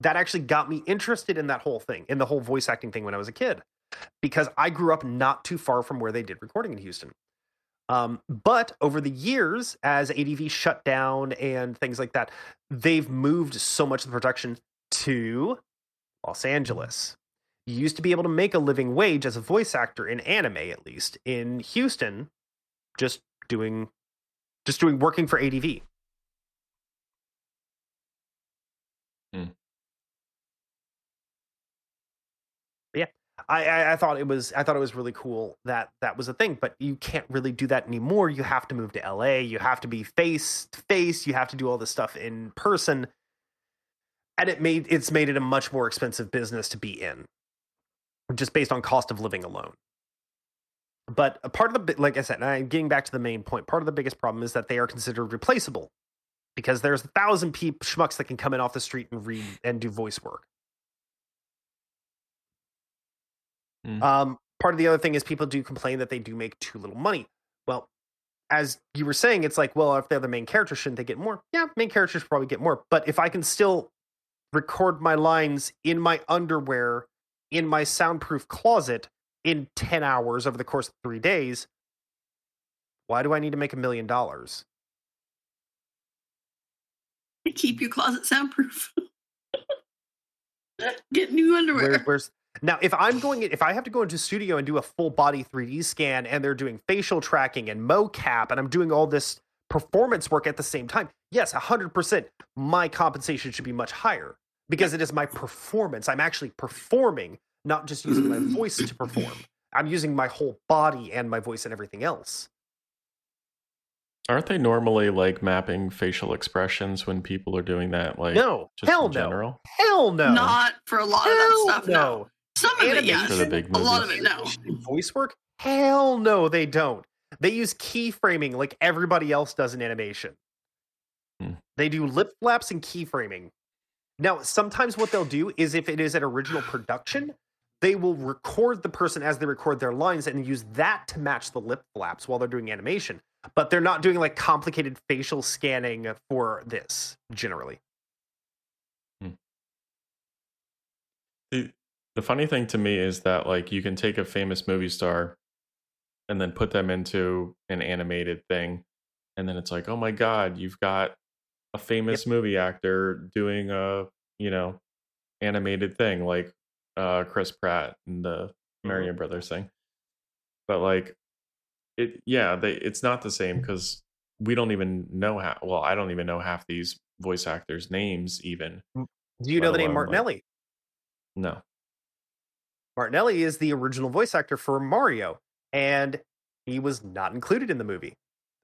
That actually got me interested in that whole thing, in the whole voice acting thing when I was a kid because I grew up not too far from where they did recording in Houston. Um, but over the years, as ADV shut down and things like that, they've moved so much of the production to Los Angeles. You used to be able to make a living wage as a voice actor in anime, at least in Houston, just doing, just doing working for ADV. Hmm. I, I, I thought it was I thought it was really cool that that was a thing, but you can't really do that anymore. You have to move to LA. You have to be face to face. You have to do all this stuff in person, and it made it's made it a much more expensive business to be in, just based on cost of living alone. But a part of the like I said, and I'm getting back to the main point. Part of the biggest problem is that they are considered replaceable because there's a thousand peep schmucks that can come in off the street and read and do voice work. Mm. Um, part of the other thing is people do complain that they do make too little money. Well, as you were saying, it's like, well, if they're the main character, shouldn't they get more? Yeah, main characters probably get more. But if I can still record my lines in my underwear in my soundproof closet in 10 hours over the course of three days, why do I need to make a million dollars? Keep your closet soundproof. Get new underwear. Where, where's now if I'm going if I have to go into a studio and do a full body 3D scan and they're doing facial tracking and mocap and I'm doing all this performance work at the same time, yes, 100% my compensation should be much higher because it is my performance. I'm actually performing, not just using my voice to perform. I'm using my whole body and my voice and everything else. Aren't they normally like mapping facial expressions when people are doing that? Like no, just hell in no. general. Hell no. Not for a lot of that stuff. No. Some of it, yes. For the big A lot of it, no. voice work? Hell no, they don't. They use keyframing like everybody else does in animation. Hmm. They do lip flaps and keyframing. Now, sometimes what they'll do is if it is an original production, they will record the person as they record their lines and use that to match the lip flaps while they're doing animation. But they're not doing like complicated facial scanning for this generally. Hmm. The, the funny thing to me is that like you can take a famous movie star and then put them into an animated thing and then it's like, "Oh my god, you've got a famous movie actor doing a, you know, animated thing like uh Chris Pratt and the mm-hmm. Mario Brothers thing." But like it yeah, they it's not the same mm-hmm. cuz we don't even know how well, I don't even know half these voice actors names even. Mm, do you know the name alone, like- Martinelli? No. Martinelli is the original voice actor for Mario, and he was not included in the movie.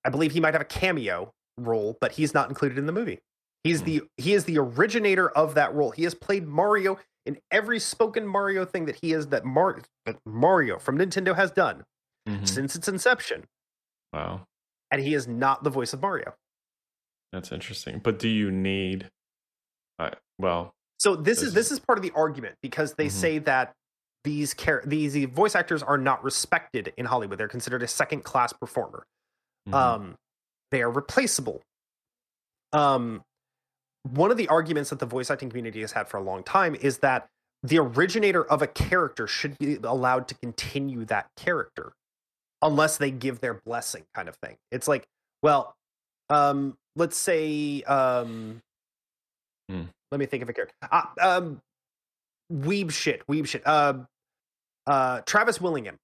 I believe he might have a cameo role, but he's not included in the movie. He's the he is the originator of that role. He has played Mario in every spoken Mario thing that he is that, Mar- that Mario from Nintendo has done Mhm. since its inception, Wow. and he is not the voice of Mario. That's interesting. But do you need uh, well, So this This is this is part of the argument because they Mhm. say that these char- these voice actors are not respected in Hollywood. They're considered a second class performer. mhm. um they are replaceable. Um one of the arguments that the voice acting community has had for a long time is that the originator of a character should be allowed to continue that character unless they give their blessing kind of thing. It's like well um let's say um Hmm. let me think of a character. Uh, um weeb shit weeb shit. Uh uh travis willingham.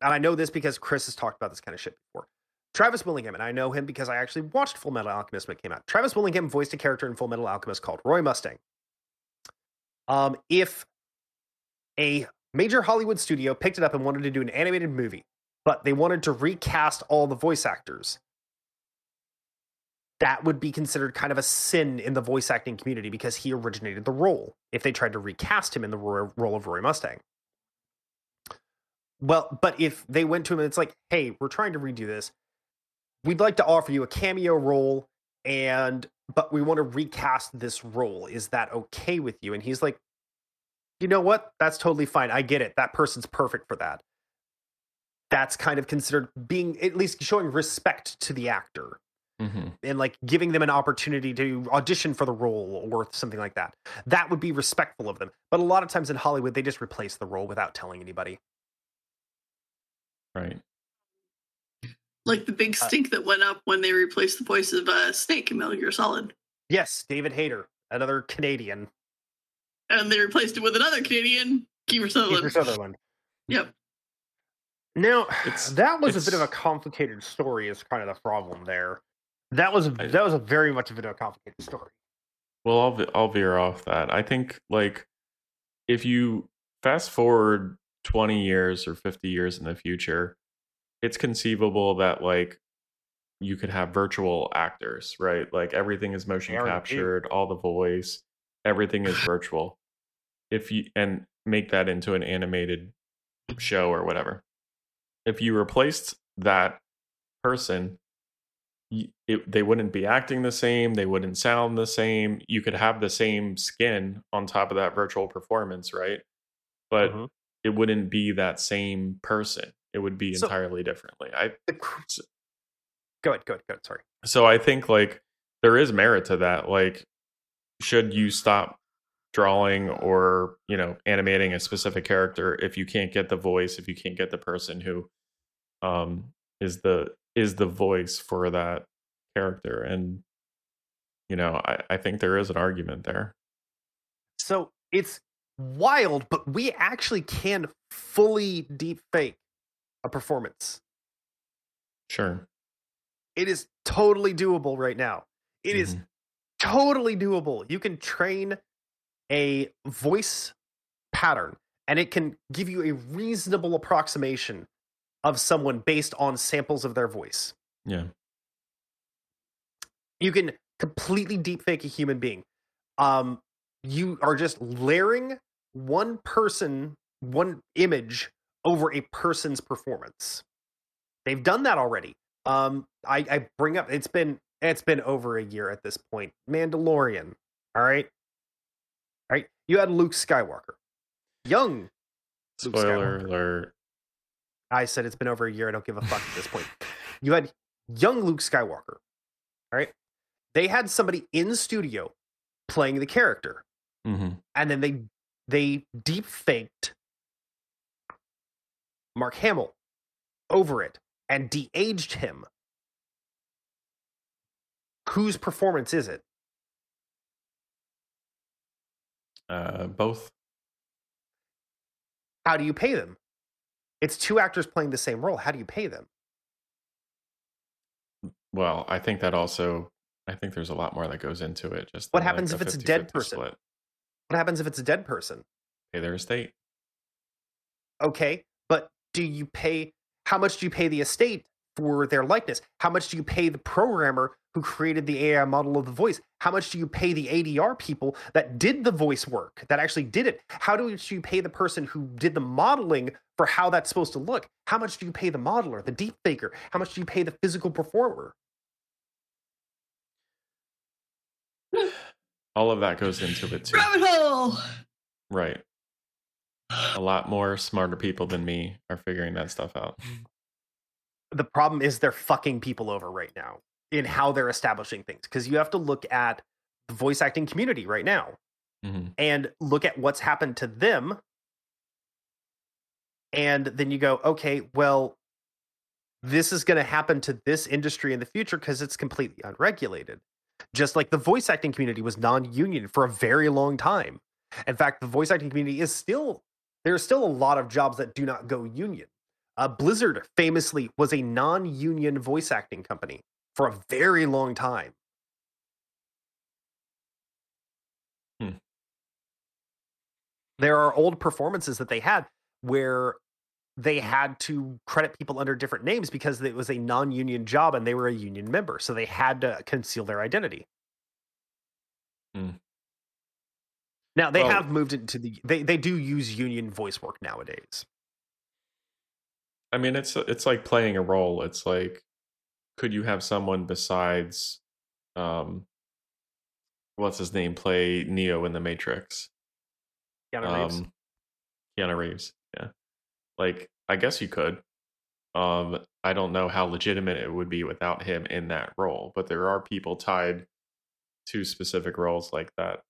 And i know this because chris has talked about this kind of shit before Travis Willingham, and I know him because I actually watched Full Metal Alchemist when it came out. Travis Willingham voiced a character in Full Metal Alchemist called Roy Mustang. Um, if a major Hollywood studio picked it up and wanted to do an animated movie, but they wanted to recast all the voice actors. That would be considered kind of a sin in the voice acting community because he originated the role if they tried to recast him in the role of Roy Mustang. Well, but if they went to him and it's like, hey, we're trying to redo this, we'd like to offer you a cameo role and but we want to recast this role. Is that okay with you? And he's like, you know what? That's totally fine. I get it. That person's perfect for that. That's kind of considered being at least showing respect to the actor hmm and like giving them an opportunity to audition for the role or something like that. That would be respectful of them. But a lot of times in Hollywood, they just replace the role without telling anybody. Right. Like the big Uh, stink that went up when they replaced the voice of uh, Snake in Metal Gear Solid. Yes, David Hayter, another Canadian, And they replaced it with another Canadian, Kiefer Sutherland. Kiefer Sutherland. Yep. Now It's- that was a bit of a complicated story. Is kind of the problem there. That was I- that was a very much a bit of a complicated story. Well, I'll I'll veer off that. I think like if you fast forward 20 years or 50 years in the future, it's conceivable that like you could have virtual actors, right? Like everything is motion They already do. captured, all the voice, everything is virtual. If you and make that into an animated show or whatever. If you replaced that person, it, they wouldn't be acting the same they wouldn't sound the same you could have the same skin on top of that virtual performance right but Mhm. it wouldn't be that same person it would be So- entirely differently i cr- go ahead, go ahead, go ahead. Sorry. so i think like there is merit to that like should you stop drawing or you know animating a specific character if you can't get the voice if you can't get the person who um is the is the voice for that character and you know i i think there is an argument there So it's wild, but we actually can fully deep fake a performance. sure It is totally doable right now. It is Mhm. totally doable. You can train a voice pattern and it can give you a reasonable approximation of someone based on samples of their voice. yeah You can completely deepfake a human being. Um, you are just layering one person, one image over a person's performance. They've done that already. Um, I, I bring up it's been it's been over a year at this point. Mandalorian. All right. All right. You had Luke Skywalker. Young. Luke spoiler Skywalker. alert I said it's been over a year. I don't give a fuck at this point. You had young Luke Skywalker. All right. They had somebody in studio playing the character, hmm and then they they deep faked Mark Hamill over it and de-aged him. Whose performance is it? uh both How do you pay them? It's two actors playing the same role. How do you pay them? well i think that also i think there's a lot more that goes into it just What happens like, if it's a dead person? split. What happens if it's a dead person? pay their estate Okay, but do you pay how much do you pay the estate for their likeness? How much do you pay the programmer who created the AI model of the voice? How much do you pay the ADR people that did the voice work, that actually did it? How do you pay the person who did the modeling for how that's supposed to look? How much do you pay the modeler, the deep faker? How much do you pay the physical performer? all of that goes into it too Rabbit hole. right a lot more smarter people than me are figuring that stuff out. The problem is they're fucking people over right now in how they're establishing things because you have to look at the voice acting community right now hmm and look at what's happened to them. And then you go okay well this is going to happen to this industry in the future because it's completely unregulated. Just like the voice acting community was non-union for a very long time. In fact the voice acting community is still there's still a lot of jobs that do not go union uh, blizzard famously was a non-union voice acting company for a very long time Hmm. there are old performances that they had where they had to credit people under different names because it was a non-union job and they were a union member, so they had to conceal their identity. Hmm. Now they have moved into the they they do use union voice work nowadays. I mean, it's it's like playing a role. It's like, could you have someone besides, um, what's his name, play Neo in the Matrix? Keanu Reeves. Um, Keanu Reeves. Yeah. Like, I guess you could. Um, I don't know how legitimate it would be without him in that role, but there are people tied to specific roles like that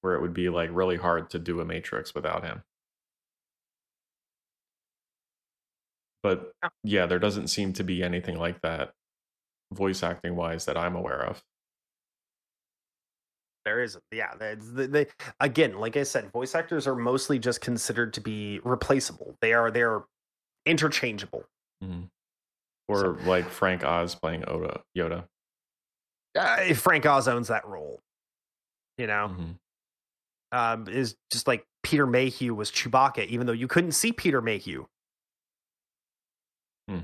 where it would be like really hard to do a Matrix without him. But Yeah. yeah, there doesn't seem to be anything like that voice acting wise that I'm aware of. There is, yeah. That's the, they, again, like I said, voice actors are mostly just considered to be replaceable. They are they're interchangeable. Mhm. Or like Frank Oz playing Oda Yoda. Uh, Frank Oz owns that role. You know, Mhm. Um, is just like Peter Mayhew was Chewbacca, even though you couldn't see Peter Mayhew. Hmm.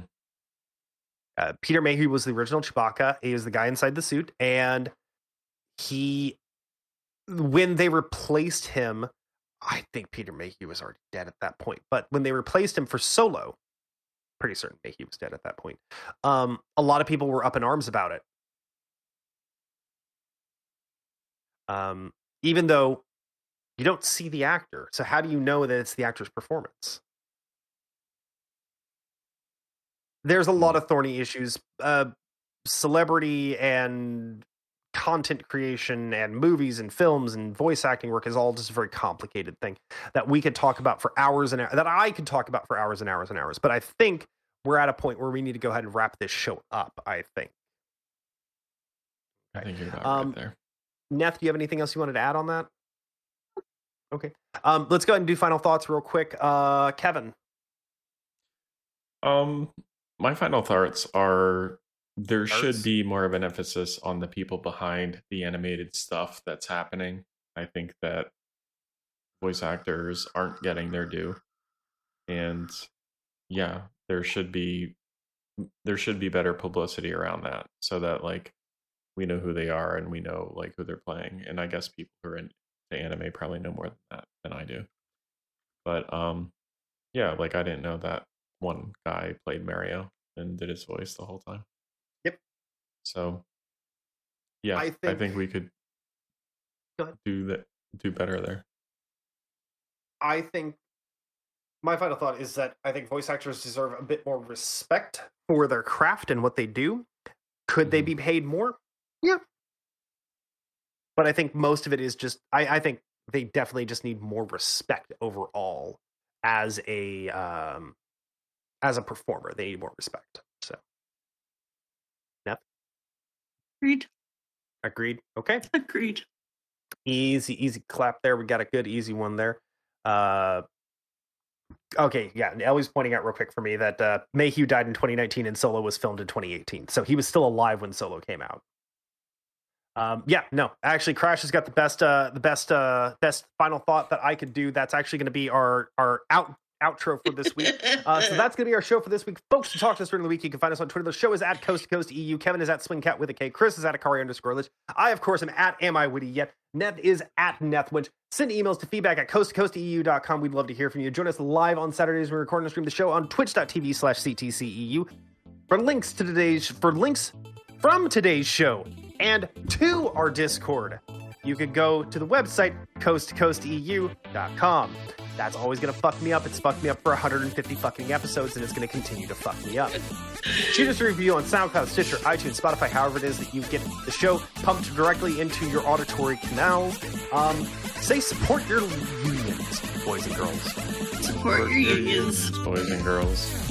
Uh, Peter Mayhew was the original Chewbacca. He was the guy inside the suit, and he, when they replaced him, I think Peter Mayhew was already dead at that point. But when they replaced him for Solo, pretty certain Mayhew was dead at that point. Um, a lot of people were up in arms about it. Um, even though you don't see the actor, so how do you know that it's the actor's performance? There's a lot of thorny issues. Uh, celebrity and content creation and movies and films and voice acting work is all just a very complicated thing that we could talk about for hours and hours, that I could talk about for hours and hours and hours. But I think we're at a point where we need to go ahead and wrap this show up. I think. I think you're about Um, right there. Neth, do you have anything else you wanted to add on that? Okay. Um, let's go ahead and do final thoughts real quick. Uh, Kevin. Um, my final thoughts are there should be more of an emphasis on the people behind the animated stuff that's happening. I think that voice actors aren't getting their due. And yeah, there should be there should be better publicity around that so that like we know who they are and we know like who they're playing. And I guess people who are into anime probably know more than that than I do. But um yeah, like I didn't know that one guy played Mario and did his voice the whole time. Yep. So yeah, I I think- think, we could do that do better there. I think my final thought is that I think voice actors deserve a bit more respect for their craft and what they do. Could they Mhm. be paid more? Yeah. But I think most of it is just I, I think they definitely just need more respect overall as a um as a performer. They need more respect. So Yep. Agreed. agreed. Okay. Agreed. easy easy clap there we got a good easy one there uh okay yeah ellie's pointing out real quick for me that uh mayhew died in 2019 and solo was filmed in 2018 so he was still alive when solo came out um yeah no actually crash has got the best uh the best uh best final thought that i could do that's actually going to be our our out outro for this week uh, so that's going to be our show for this week. Folks, to talk to us during the week, you can find us on Twitter. The show is at Coast to Coast EU. Kevin is at Swingkat with a K. Chris is at Akari underscore Lich. I, of course, am at Am I Witty Yet. Neth is at NethWench. Send emails to feedback at coast to coast EU.com. We'd love to hear from you. Join us live on Saturdays. When we record and stream the show on twitch.tv slash CTCEU. For links to today's, for links from today's show and to our Discord, you could go to the website coasttocoasteu.com. That's always going to fuck me up. It's fucked me up for 150 fucking episodes, and it's going to continue to fuck me up. Shoot us a review on SoundCloud, Stitcher, iTunes, Spotify, however it is that you get the show pumped directly into your auditory canals. Um, say support your unions, boys and girls. Support your unions. boys and girls.